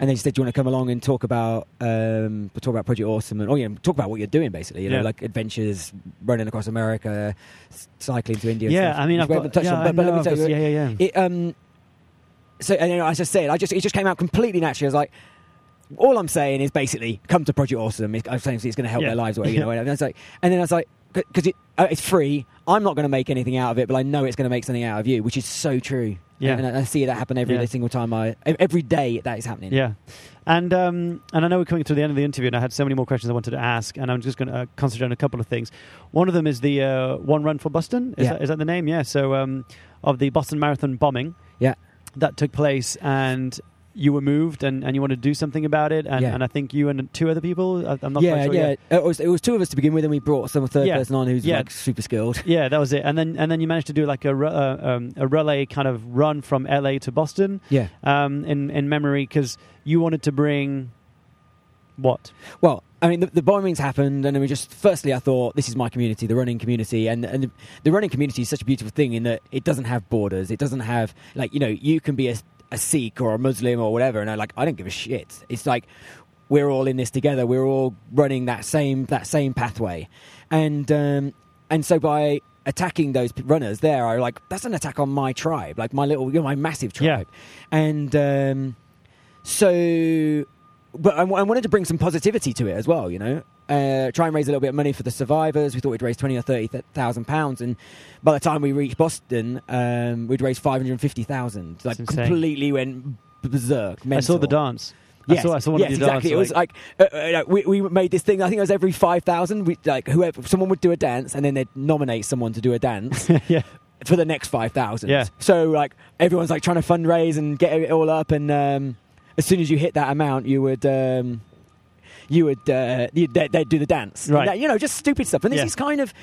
and they said, "Do you want to come along and talk about um, talk about Project Awesome and oh yeah, talk about what you're doing basically, you know, like adventures, running across America, cycling to India."
Yeah, I mean, I've got.
touched
yeah,
on, but, but let me tell you,
yeah, yeah, yeah.
it um so and you know, as I said, I just it just came out completely naturally. I was like, all I'm saying is basically come to Project Awesome. I'm saying it's going to help
Yeah.
their lives, away, you know. And I was like, and then I was like, because it, uh, it's free. I'm not going to make anything out of it, but I know it's going to make something out of you, which is so true.
Yeah.
and I I see that happen every
Yeah.
single time I every day that is happening.
Yeah, and um, and I know we're coming to the end of the interview, and I had so many more questions I wanted to ask, and I'm just going to uh, concentrate on a couple of things. One of them is the uh, one run for Boston. Is,
Yeah.
that, is that the name? Yeah. So um, of the Boston Marathon bombing
Yeah.
that took place, and you were moved, and, and you wanted to do something about it, and,
Yeah.
and I think you and two other people. I- I'm not
yeah,
quite sure
yeah.
yet.
It was, it was two of us to begin with, and we brought some third
Yeah.
person on who's
Yeah.
like super skilled.
Yeah, that was it, and then and then you managed to do like a uh, um, a relay kind of run from LA to Boston
Yeah.
um, in in memory because you wanted to bring what?
Well, I mean, the, the bombings happened, and then we just. Firstly, I thought this is my community, the running community, and and the, the running community is such a beautiful thing in that it doesn't have borders. It doesn't have like you know you can be a, a Sikh or a Muslim or whatever, and I like I don't give a shit. It's like we're all in this together. We're all running that same that same pathway, and um, and so by attacking those runners there, I like that's an attack on my tribe, like my little, you know, my massive
Yeah.
tribe, and um, so but I, I wanted to bring some positivity to it as well. You know, uh, try and raise a little bit of money for the survivors. We thought we'd raise twenty or thirty thousand pounds, and by the time we reached Boston, um, we'd raised five hundred fifty thousand. Like completely went berserk.
I saw the dance.
Yes,
I saw, I saw one
yes, exactly.
dance,
It was like, uh, uh, we, we made this thing. I think it was every five thousand. We like whoever someone would do a dance, and then they'd nominate someone to do a dance
yeah,
for the next five thousand.
Yeah.
So like everyone's like trying to fundraise and get it all up, and um, as soon as you hit that amount, you would. Um, you would uh, you'd, they'd, they'd do the dance,
Right.
That- you know, just stupid stuff. And this
Yeah.
is kind of,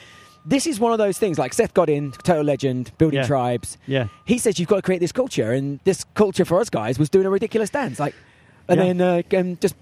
this is one of those things. Like Seth Godin, total legend, building
Yeah.
tribes.
yeah,
He says you've got to create this culture, and this culture for us guys was doing a ridiculous dance, like, and
Yeah.
then uh, um, just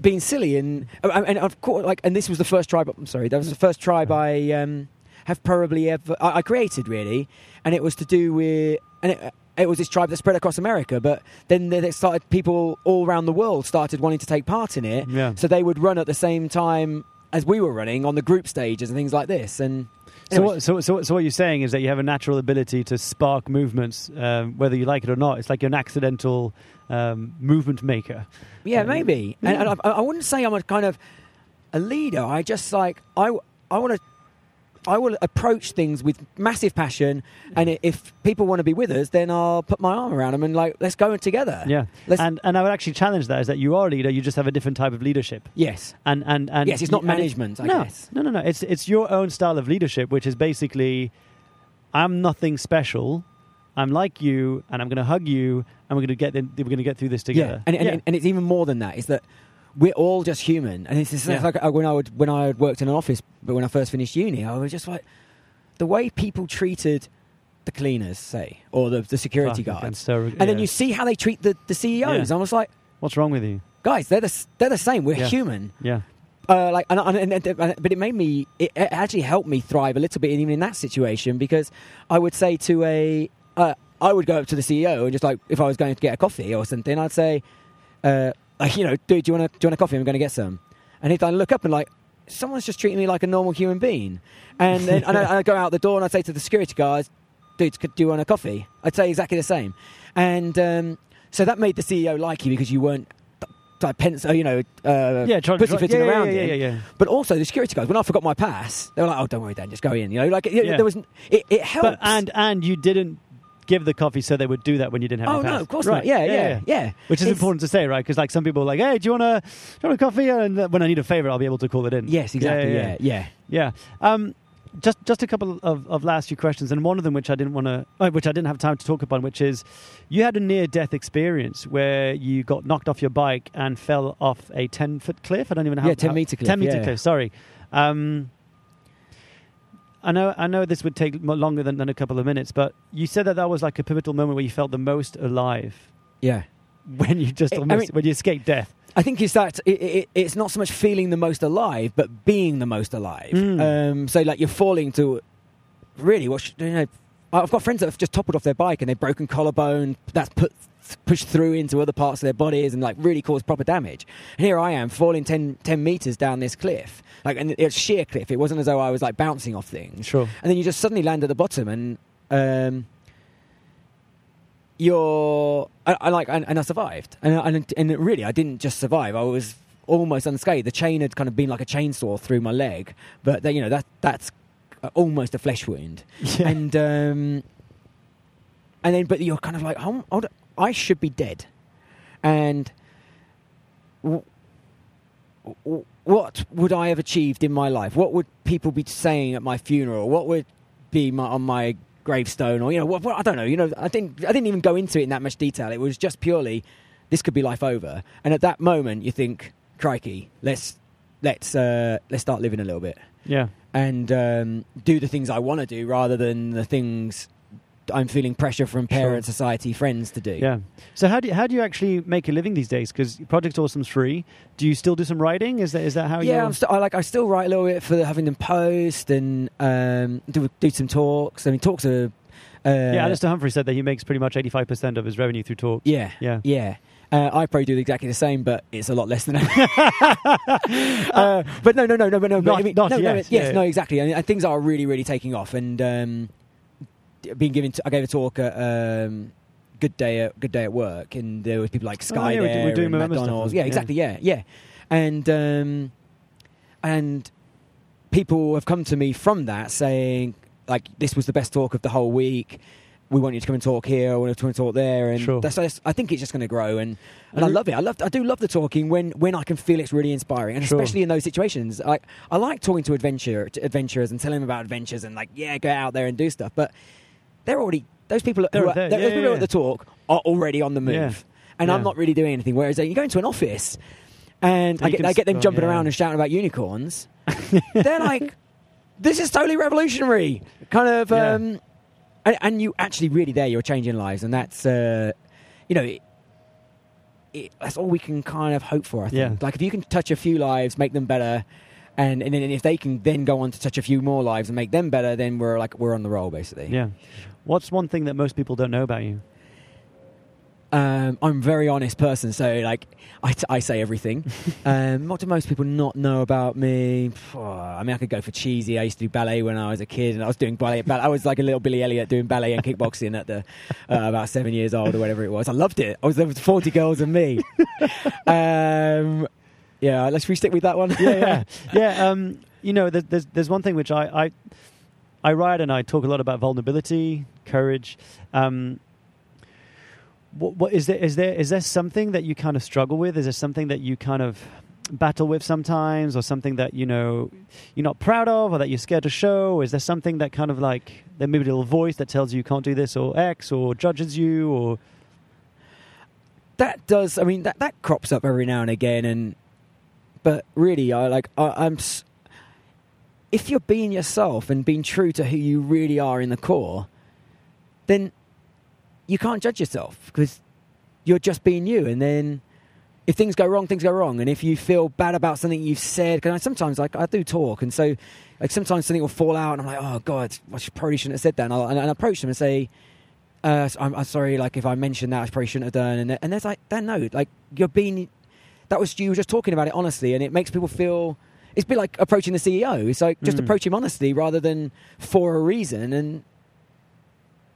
being silly and uh, and of course, like, and this was the first tribe. I'm sorry, that was the first tribe I um, have probably ever I, I created really, and it was to do with and it, it was this tribe that spread across America, but then they started people all around the world started wanting to take part in it,
yeah.
so they would run at the same time as we were running on the group stages and things like this, and.
So what, so, so, so what you're saying is that you have a natural ability to spark movements, um, whether you like it or not. It's like you're an accidental um, movement maker.
Yeah,
Um,
maybe. And, and I, I wouldn't say I'm a kind of a leader. I just like I I want to. I will approach things with massive passion, and if people want to be with us, then I'll put my arm around them and like let's go together.
Yeah,
Let's,
and and I would actually challenge that is that you are a leader. You just have a different type of leadership.
yes,
And and and
yes, it's not
it-
management. I
no,
guess.
no, no, no. It's it's your own style of leadership, which is basically, I'm nothing special. I'm like you, and I'm going to hug you, and we're going to get in, we're going to get through this
Yeah,
together.
and, and,
yeah.
and it's even more than that. Is that we're all just human, and it's, it's
Yeah.
like uh, when I would when I had worked in an office, but when I first finished uni, I was just like the way people treated the cleaners, say, or the, the security
Fuck,
guards,
so-
and then you see how they treat the, the CEOs.
Yeah.
I was like,
What's wrong with you?
guys, they're the they're the same. We're
Yeah.
human.
Yeah,
Uh, like, and, and, and, and- but it made me. It, it actually helped me thrive a little bit even in that situation because I would say to a, uh, I would go up to the CEO and just like if I was going to get a coffee or something, I'd say, uh, like, you know, dude, do you want to do you want a coffee? I'm going to get some. And he'd like look up and like, someone's just treating me like a normal human being. And then and I, I'd go out the door and I'd say to the security guards, dude, could do you want a coffee? I'd say exactly the same. And um, so that made the CEO like you because you weren't. Like uh, you know, uh,
yeah,
pussyfooting
yeah,
around
Yeah, yeah, yeah.
But also the security guys, when I forgot my pass, they were like, "Oh, don't worry, Dan, just go in." You know, like it,
Yeah.
there was, it, it helps.
But and and you didn't give the coffee so they would do that when you didn't have
oh no, of course
right.
not. Yeah, yeah, yeah.
Which is
It's-
important to say, right? Because like some people are like, hey, do you want a, do you want a coffee? And uh, when I need a favor, I'll be able to call it in.
Yes, exactly.
Yeah,
Yeah,
yeah,
yeah.
Yeah. Um, just just a couple of, of last few questions, and one of them which I didn't want to, uh, which I didn't have time to talk upon, which is, you had a near death experience where you got knocked off your bike and fell off a ten foot cliff. I don't even know how.
Yeah, 10
how-
meter cliff,
Ten meter
yeah.
cliff. Sorry. Um, I know, I know this would take longer than, than a couple of minutes, but you said that that was like a pivotal moment where you felt the most alive
yeah.
when you just
I- I
almost
mean-
when you escaped death.
I think it's that it, it, it's not so much feeling the most alive, but being the most alive.
Mm.
Um, so like you're falling to really what should- you know. I've got friends that have just toppled off their bike and they've broken collarbone. That's put push through into other parts of their bodies and like really cause proper damage. And here I am falling 10, 10 meters down this cliff, like and it's sheer cliff. It wasn't as though I was like bouncing off things.
Sure.
And then you just suddenly land at the bottom and. Um, you're I, I like and, and I survived and, and and really I didn't just survive I was almost unscathed the chain had kind of been like a chainsaw through my leg but that you know that that's almost a flesh wound
Yeah.
and um and then but you're kind of like oh, I should be dead. And w- w- what would I have achieved in my life? What would people be saying at my funeral? What would be my, on my gravestone? Or you know what, what I don't know you know I didn't I didn't even go into it in that much detail. It was just purely this could be life over. And at that moment you think crikey let's let's uh, let's start living a little bit.
Yeah.
and um, do the things I want to do rather than the things I'm feeling pressure from parents, society, friends to do.
Yeah. So how do you, how do you actually make a living these days? Because Project Awesome's free. Do you still do some writing? Is that is that how you?
yeah, I'm st- I like. I still write a little bit for the Huffington Post and um, do do some talks. I mean, talks are. Uh,
yeah, Alastair Humphrey said that he makes pretty much eighty five percent of his revenue through talk.
Yeah,
Yeah.
yeah. Uh, I probably do exactly the same, but it's a lot less than. uh, but no, no, no, no, no.
Not-
I mean,
not
no, no,
yet,
yes,
yeah.
no, exactly. And, and things are really, really taking off. And um, being given, to, I gave a talk at um, Good Day at Good Day at Work, and there was people like Sky
Oh, yeah,
there
we're doing
and
Remember stuff
Yeah, exactly. Yeah, yeah. And um, and people have come to me from that saying like this was the best talk of the whole week. We want you to come and talk here. I want you to come and talk there, and
Sure.
that's, that's- I think it's just going to grow, and, and I love it. I love I do love the talking when when I can feel it's really inspiring, and
Sure.
especially in those situations. Like I like talking to adventure to adventurers and telling them about adventures and like yeah, go out there and do stuff. But they're already those people.
They're
who are,
there,
those
yeah,
people
yeah,
who are at the talk are already on the move,
Yeah.
and. I'm not really doing anything. Whereas uh, you go into an office. And I get, I get them jumping around and shouting about unicorns. They're like, this is totally revolutionary. Kind of, um, and, and you actually really there, you're changing lives, and that's, uh, you know, it, it, that's all we can kind of hope for. I think.
Yeah.
Like if you can touch a few lives, make them better, and and if they can then go on to touch a few more lives and make them better, then we're like we're on the roll basically.
Yeah. What's one thing that most people don't know about you?
Um, I'm a very honest person, so like I, t- I say everything. um, what do most people not know about me? Oh, I mean, I could go for cheesy. I used to do ballet when I was a kid, and I was doing ballet. ballet I was like a little Billy Elliot doing ballet and kickboxing at the uh, about seven years old or whatever it was. I loved it. I was there with forty girls and me. um, yeah, let's we stick with that one.
yeah, yeah, yeah. Um, you know, there's, there's there's one thing which I I I write and I talk a lot about vulnerability, courage. Um, what, what is there? Is there is there something that you kind of struggle with? Is there something that you kind of battle with sometimes, or something that you know you're not proud of, or that you're scared to show? Is there something that kind of like there maybe a little voice that tells you you can't do this or X, or judges you, or
that does. I mean, that that crops up every now and again, and but really, I like. I, I'm. s- If you're being yourself and being true to who you really are in the core, then you can't judge yourself because you're just being you. And then if things go wrong, things go wrong. And if you feel bad about something you've said, because I sometimes like I do talk, and so like sometimes something will fall out, and I'm like, oh god, I probably shouldn't have said that. And, I'll, and I approach them and say, uh, I'm, I'm sorry, like if I mentioned that, I probably shouldn't have done. And and there's like, then no, like you're being, that was you were just talking about it honestly, and it makes people feel. It's a bit like approaching the CEO. It's like just
Mm.
approach him honestly rather than for a reason, and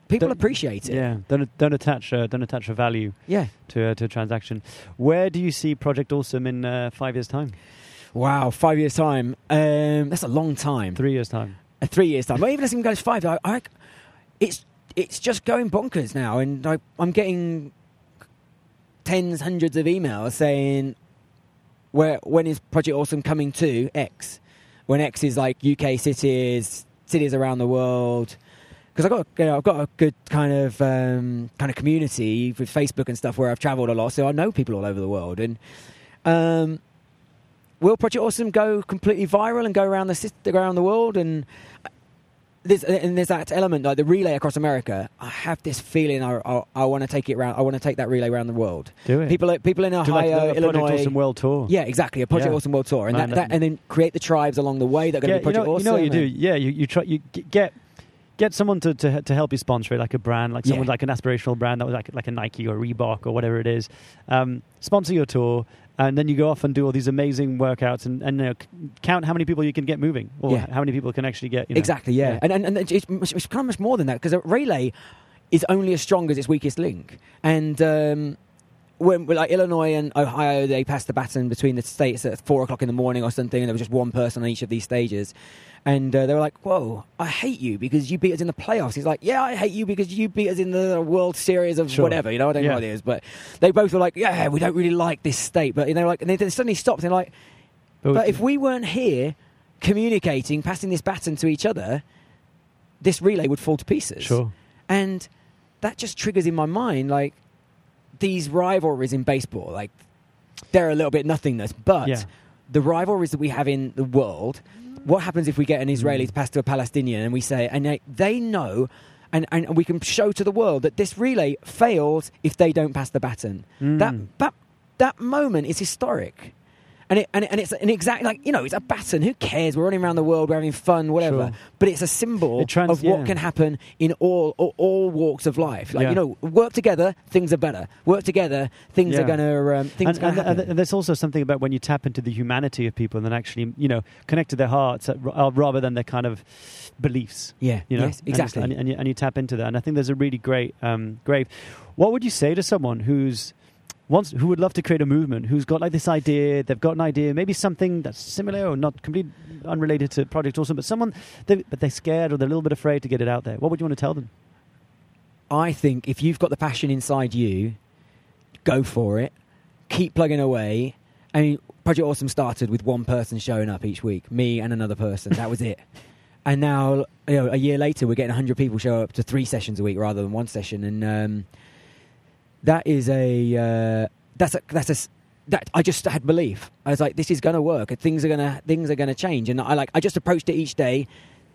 people
Don't-
appreciate it.
yeah, don't don't attach uh, don't attach a value
Yeah.
to uh, to a transaction. Where do you see Project Awesome in uh, five years' time,
Wow, five years time. Um, that's a long time.
three years' time?
Uh, three years time. Well, even as it goes five, I, I, it's it's just going bonkers now, and I, I'm getting tens, hundreds of emails saying, "Where when is Project Awesome coming to X?" When X is like UK cities, cities around the world. Because I've got, you know, I've got a good kind of um, kind of community with Facebook and stuff where I've travelled a lot, so I know people all over the world. And um, will Project Awesome go completely viral and go around the around the world? And there's and there's that element like the relay across America. I have this feeling I I, I want to take it around. I want to take that relay around the world.
Do it.
People people in Ohio,
like a, a Project
Illinois.
Awesome World Tour.
Yeah, exactly. A Project
Yeah.
Awesome World Tour, and that,
that-
and then create the tribes along the way that are going to be
you
Project
know,
Awesome.
you know what you do. Yeah, you, you try you get get someone to, to to help you sponsor it, like a brand, like someone
Yeah.
like an aspirational brand that was like like a Nike or Reebok or whatever it is, um, sponsor your tour, and then you go off and do all these amazing workouts and and you know, c- count how many people you can get moving or
Yeah.
how many people can actually get you know,
Exactly, yeah. And, and, and it's, it's it's kind of much more than that because a relay is only as strong as its weakest link. And um, when like Illinois and Ohio, they passed the baton between the states at four o'clock in the morning or something, and there was just one person on each of these stages. And uh, they were like, "Whoa, I hate you because you beat us in the playoffs." He's like, "Yeah, I hate you because you beat us in the World Series of
Sure.
whatever." You know, I don't know what it is, but they both were like, "Yeah, we don't really like this state." But you know, like, and they, suddenly stopped and they're like, but if we weren't here communicating, passing this baton to each other, this relay would fall to pieces.
sure,
And that just triggers in my mind like these rivalries in baseball. Like they're a little bit nothingness, but
Yeah.
the rivalries that we have in the world. What happens if we get an Israeli
Mm.
to pass to a Palestinian and we say, and they, they know, and, and we can show to the world that this relay fails if they don't pass the baton. That,
Mm.
that, that moment is historic. And, it, and, it, and it's an exact, like, you know, it's a baton. Who cares? We're running around the world, we're having fun, whatever.
Sure.
But it's a symbol
trans-
of what
yeah.
can happen in all, all, all walks of life. Like,
Yeah.
you know, work together, things are better. Work together, things
Yeah.
are going to um, things
and,
gonna
and,
happen.
and there's also something about when you tap into the humanity of people and then actually, you know, connect to their hearts uh, uh, rather than their kind of beliefs.
yeah,
You know,
yes, exactly.
and, and, you, and you tap into that. And I think there's a really great, um, great. What would you say to someone who's wants, who would love to create a movement, who's got like this idea, they've got an idea, maybe something that's similar or not completely unrelated to Project Awesome, but someone, they, but they're scared or they're a little bit afraid to get it out there. What would you want to tell them?
I think if you've got the passion inside you, go for it. Keep plugging away. I mean, Project Awesome started with one person showing up each week, me and another person. That was it. And now, you know, a year later, we're getting 100 people show up to three sessions a week rather than one session. And um, that is a uh, that's a that's a that I just had belief. I was like, this is going to work. and Things are gonna things are gonna change. And I like I just approached it each day.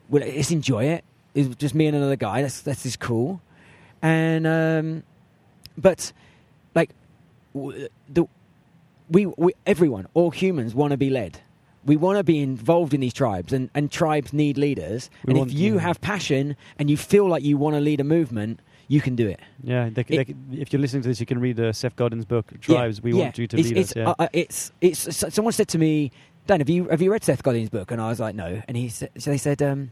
Well, let's enjoy it. It's just me and another guy. That's that's just cool. And um, but like the we, we everyone all humans want to be led. We want to be involved in these tribes, and, and tribes need leaders.
We
and if you have passion and you feel like you want to lead a movement, you can do it.
Yeah, they,
It-
they, if you're listening to this, you can read uh, Seth Godin's book, Tribes. We
Yeah,
want you to
it's,
lead
it's,
us. Yeah.
uh, uh, it's, it's, someone said to me, Dan, have you, have you read Seth Godin's book? And I was like, no. And he said, so they said, um,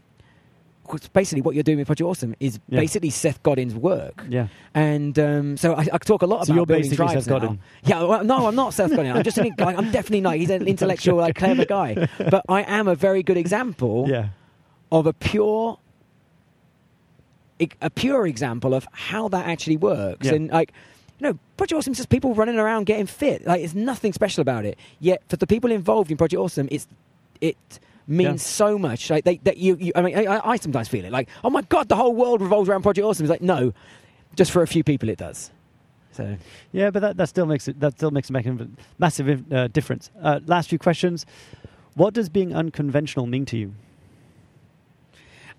basically what you're doing with Project Awesome is
Yeah.
basically Seth Godin's work.
yeah.
And um, so I, I talk a lot
So
about
you're
building
basically Seth
now.
Godin.
Yeah, well, no, I'm not Seth Godin. I'm just an, like, I'm definitely not. He's an intellectual, like, clever guy. But I am a very good example
Yeah.
of a pure a pure example of how that actually works
Yeah.
and like you know project awesome is just people running around getting fit like it's nothing special about it yet for the people involved in project awesome it's it means
Yeah.
so much like they that you, you i mean I, I sometimes feel it like oh my god the whole world revolves around project awesome it's like no just for a few people it does so
Yeah, but that, that still makes it that still makes a massive uh, difference. Uh, last few questions. What does being unconventional mean to you?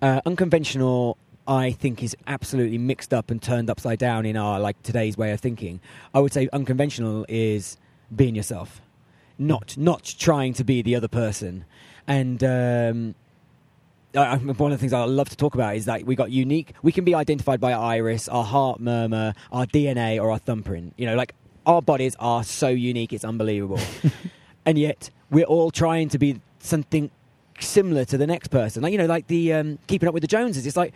Uh, unconventional, I think, is absolutely mixed up and turned upside down in our like today's way of thinking. I would say unconventional is being yourself, not not trying to be the other person. And um, I, one of the things I love to talk about is that we got unique. We can be identified by our iris, our heart murmur, our DNA, or our thumbprint. You know, like our bodies are so unique, it's unbelievable. and yet we're all trying to be something similar to the next person. Like you know, like the um, keeping up with the Joneses. It's like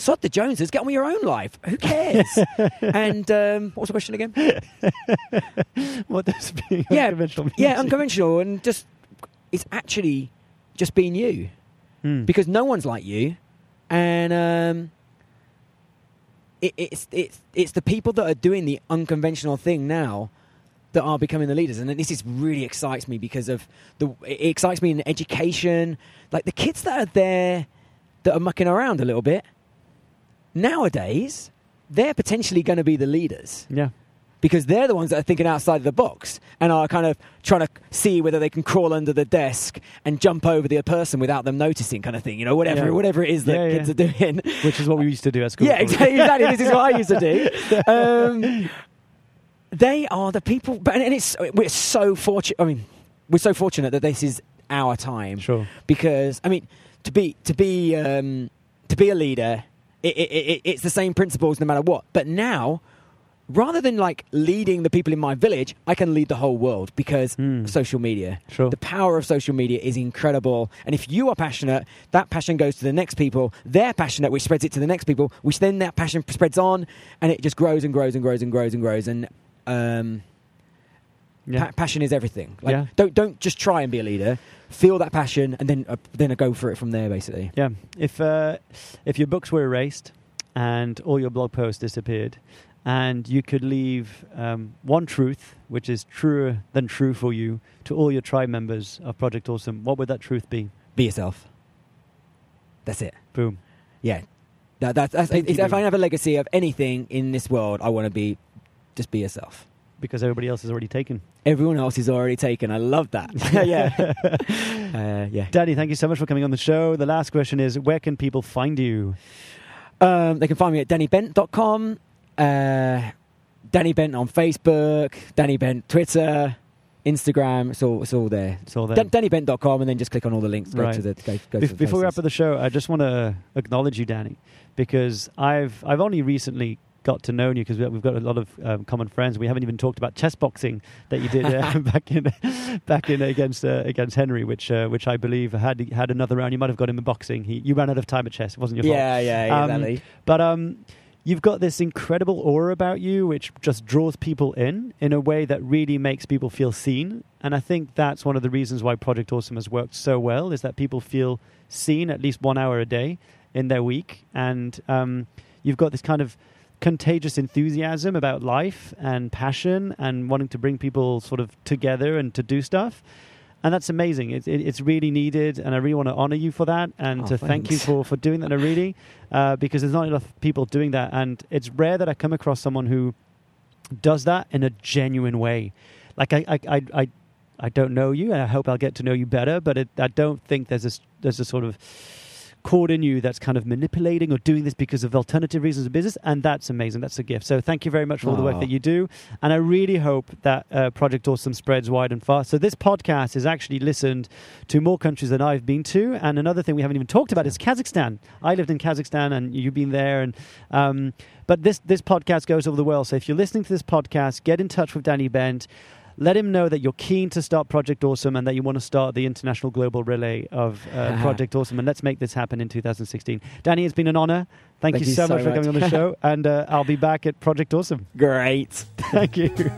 sod the Joneses, get on with your own life. Who cares? and um, what was the question again?
What does being
Yeah,
unconventional mean?
Yeah, unconventional, and just it's actually just being you
Hmm.
because no one's like you, and um, it, it's it's it's the people that are doing the unconventional thing now that are becoming the leaders, and this is really excites me because of the it excites me in education, like the kids that are there that are mucking around a little bit nowadays. They're potentially going to be the leaders
yeah.
because they're the ones that are thinking outside the box and are kind of trying to see whether they can crawl under the desk and jump over the person without them noticing, kind of thing. You know, whatever
Yeah.
whatever it is that
Yeah,
kids
yeah.
are doing.
Which is what we used to do at school.
yeah, exactly, exactly. This is what I used to do. Um, they are the people, but and it's we're so fortunate. I mean, we're so fortunate that this is our time
Sure.
because I mean to be to be um, to be a leader, it, it, it, it's the same principles no matter what. But now, rather than like leading the people in my village, I can lead the whole world because
Hmm.
social media.
Sure.
The power of social media is incredible. And if you are passionate, that passion goes to the next people. They're passionate, which spreads it to the next people, which then that passion spreads on, and it just grows and grows and grows and grows and grows. And um,
Yeah.
pa- passion is everything. Like,
Yeah.
don't don't just try and be a leader. Feel that passion, and then uh, then go for it from there. Basically.
Yeah. If uh, if your books were erased and all your blog posts disappeared, and you could leave um, one truth, which is truer than true for you, to all your tribe members of Project Awesome, what would that truth be?
Be yourself. That's it.
Boom.
Yeah. That, that, that's, if, if I have a legacy of anything in this world, I want to be just be yourself.
Because everybody else is already taken.
Everyone else is already taken. I love that. yeah. Uh, yeah.
Danny, thank you so much for coming on the show. The last question is where can people find you?
Um, they can find me at dannybent.com, uh, Danny Bent on Facebook, Danny Bent Twitter, Instagram. It's all, it's all there.
It's all there.
Dan- DannyBent.com, and then just click on all the links. Go
Right.
to the go, go
Be-
to the
before we wrap up the show, I just want to acknowledge you, Danny, because I've I've only recently got to know you because we've got a lot of um, common friends. We haven't even talked about chess boxing that you did uh, back in back in against uh, against Henry, which uh, which I believe had had another round. You might have got him in boxing. He, you ran out of time at chess. It wasn't your fault.
Yeah, yeah, yeah,
Um,
exactly.
But um, you've got this incredible aura about you, which just draws people in in a way that really makes people feel seen. And I think that's one of the reasons why Project Awesome has worked so well is that people feel seen at least one hour a day in their week, and um, you've got this kind of contagious enthusiasm about life and passion and wanting to bring people sort of together and to do stuff. And that's amazing. It, it, it's really needed, and I really want to honor you for that and
Oh,
to thank you for, for doing that. I really, uh, because there's not enough people doing that, and it's rare that I come across someone who does that in a genuine way. Like I, I, I, I, I don't know you, and I hope I'll get to know you better. But it, I don't think there's a there's a sort of chord in you that's kind of manipulating or doing this because of alternative reasons of business, and that's amazing. That's a gift. So thank you very much for all the work that you do, and I really hope that uh, Project Awesome spreads wide and fast. So this podcast is actually listened to more countries than I've been to, and another thing we haven't even talked about is Kazakhstan. I lived in Kazakhstan, and you've been there, and um, but this this podcast goes over the world. So if you're listening to this podcast, get in touch with Danny Bent. Let him know that you're keen to start Project Awesome and that you want to start the international global relay of uh, Project Awesome. And let's make this happen in 2016. Danny, it's been an honor. Thank,
Thank
you,
you
so,
so
much for coming on the show. And uh, I'll be back at Project Awesome.
Great.
Thank you.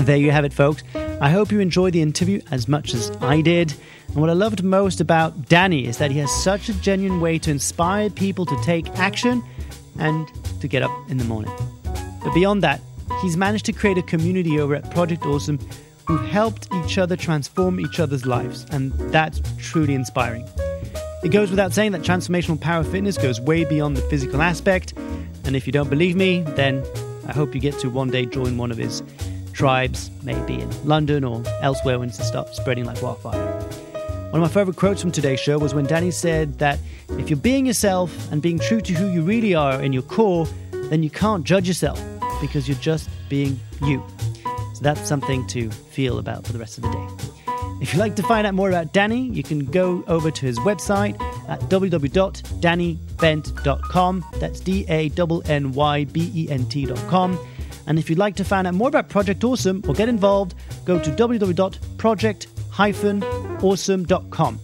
There you have it, folks. I hope you enjoyed the interview as much as I did. And what I loved most about Danny is that he has such a genuine way to inspire people to take action and to get up in the morning. But beyond that, he's managed to create a community over at Project Awesome who've helped each other transform each other's lives. And that's truly inspiring. It goes without saying that transformational power fitness goes way beyond the physical aspect. And if you don't believe me, then I hope you get to one day join one of his tribes, maybe in London or elsewhere when it starts spreading like wildfire. One of my favorite quotes from today's show was when Danny said that if you're being yourself and being true to who you really are in your core, then you can't judge yourself because you're just being you. So that's something to feel about for the rest of the day. If you'd like to find out more about Danny, you can go over to his website at www.dannybent.com. That's D A N N Y B E N T.com. And if you'd like to find out more about Project Awesome or get involved, go to www.project-awesome.com.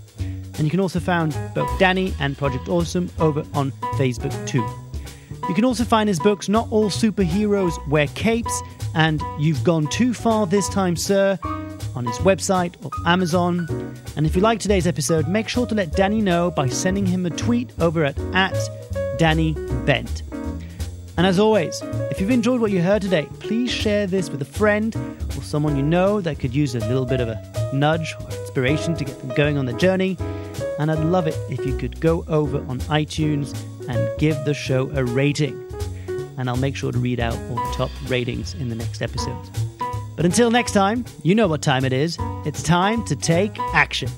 And you can also find both Danny and Project Awesome over on Facebook too. You can also find his books, Not All Superheroes Wear Capes, and You've Gone Too Far This Time, Sir, on his website or Amazon. And if you like today's episode, make sure to let Danny know by sending him a tweet over at, at Danny Bent. And as always, if you've enjoyed what you heard today, please share this with a friend or someone you know that could use a little bit of a nudge or inspiration to get them going on the journey. And I'd love it if you could go over on iTunes and give the show a rating. And I'll make sure to read out all the top ratings in the next episode. But until next time, you know what time it is. It's time to take action.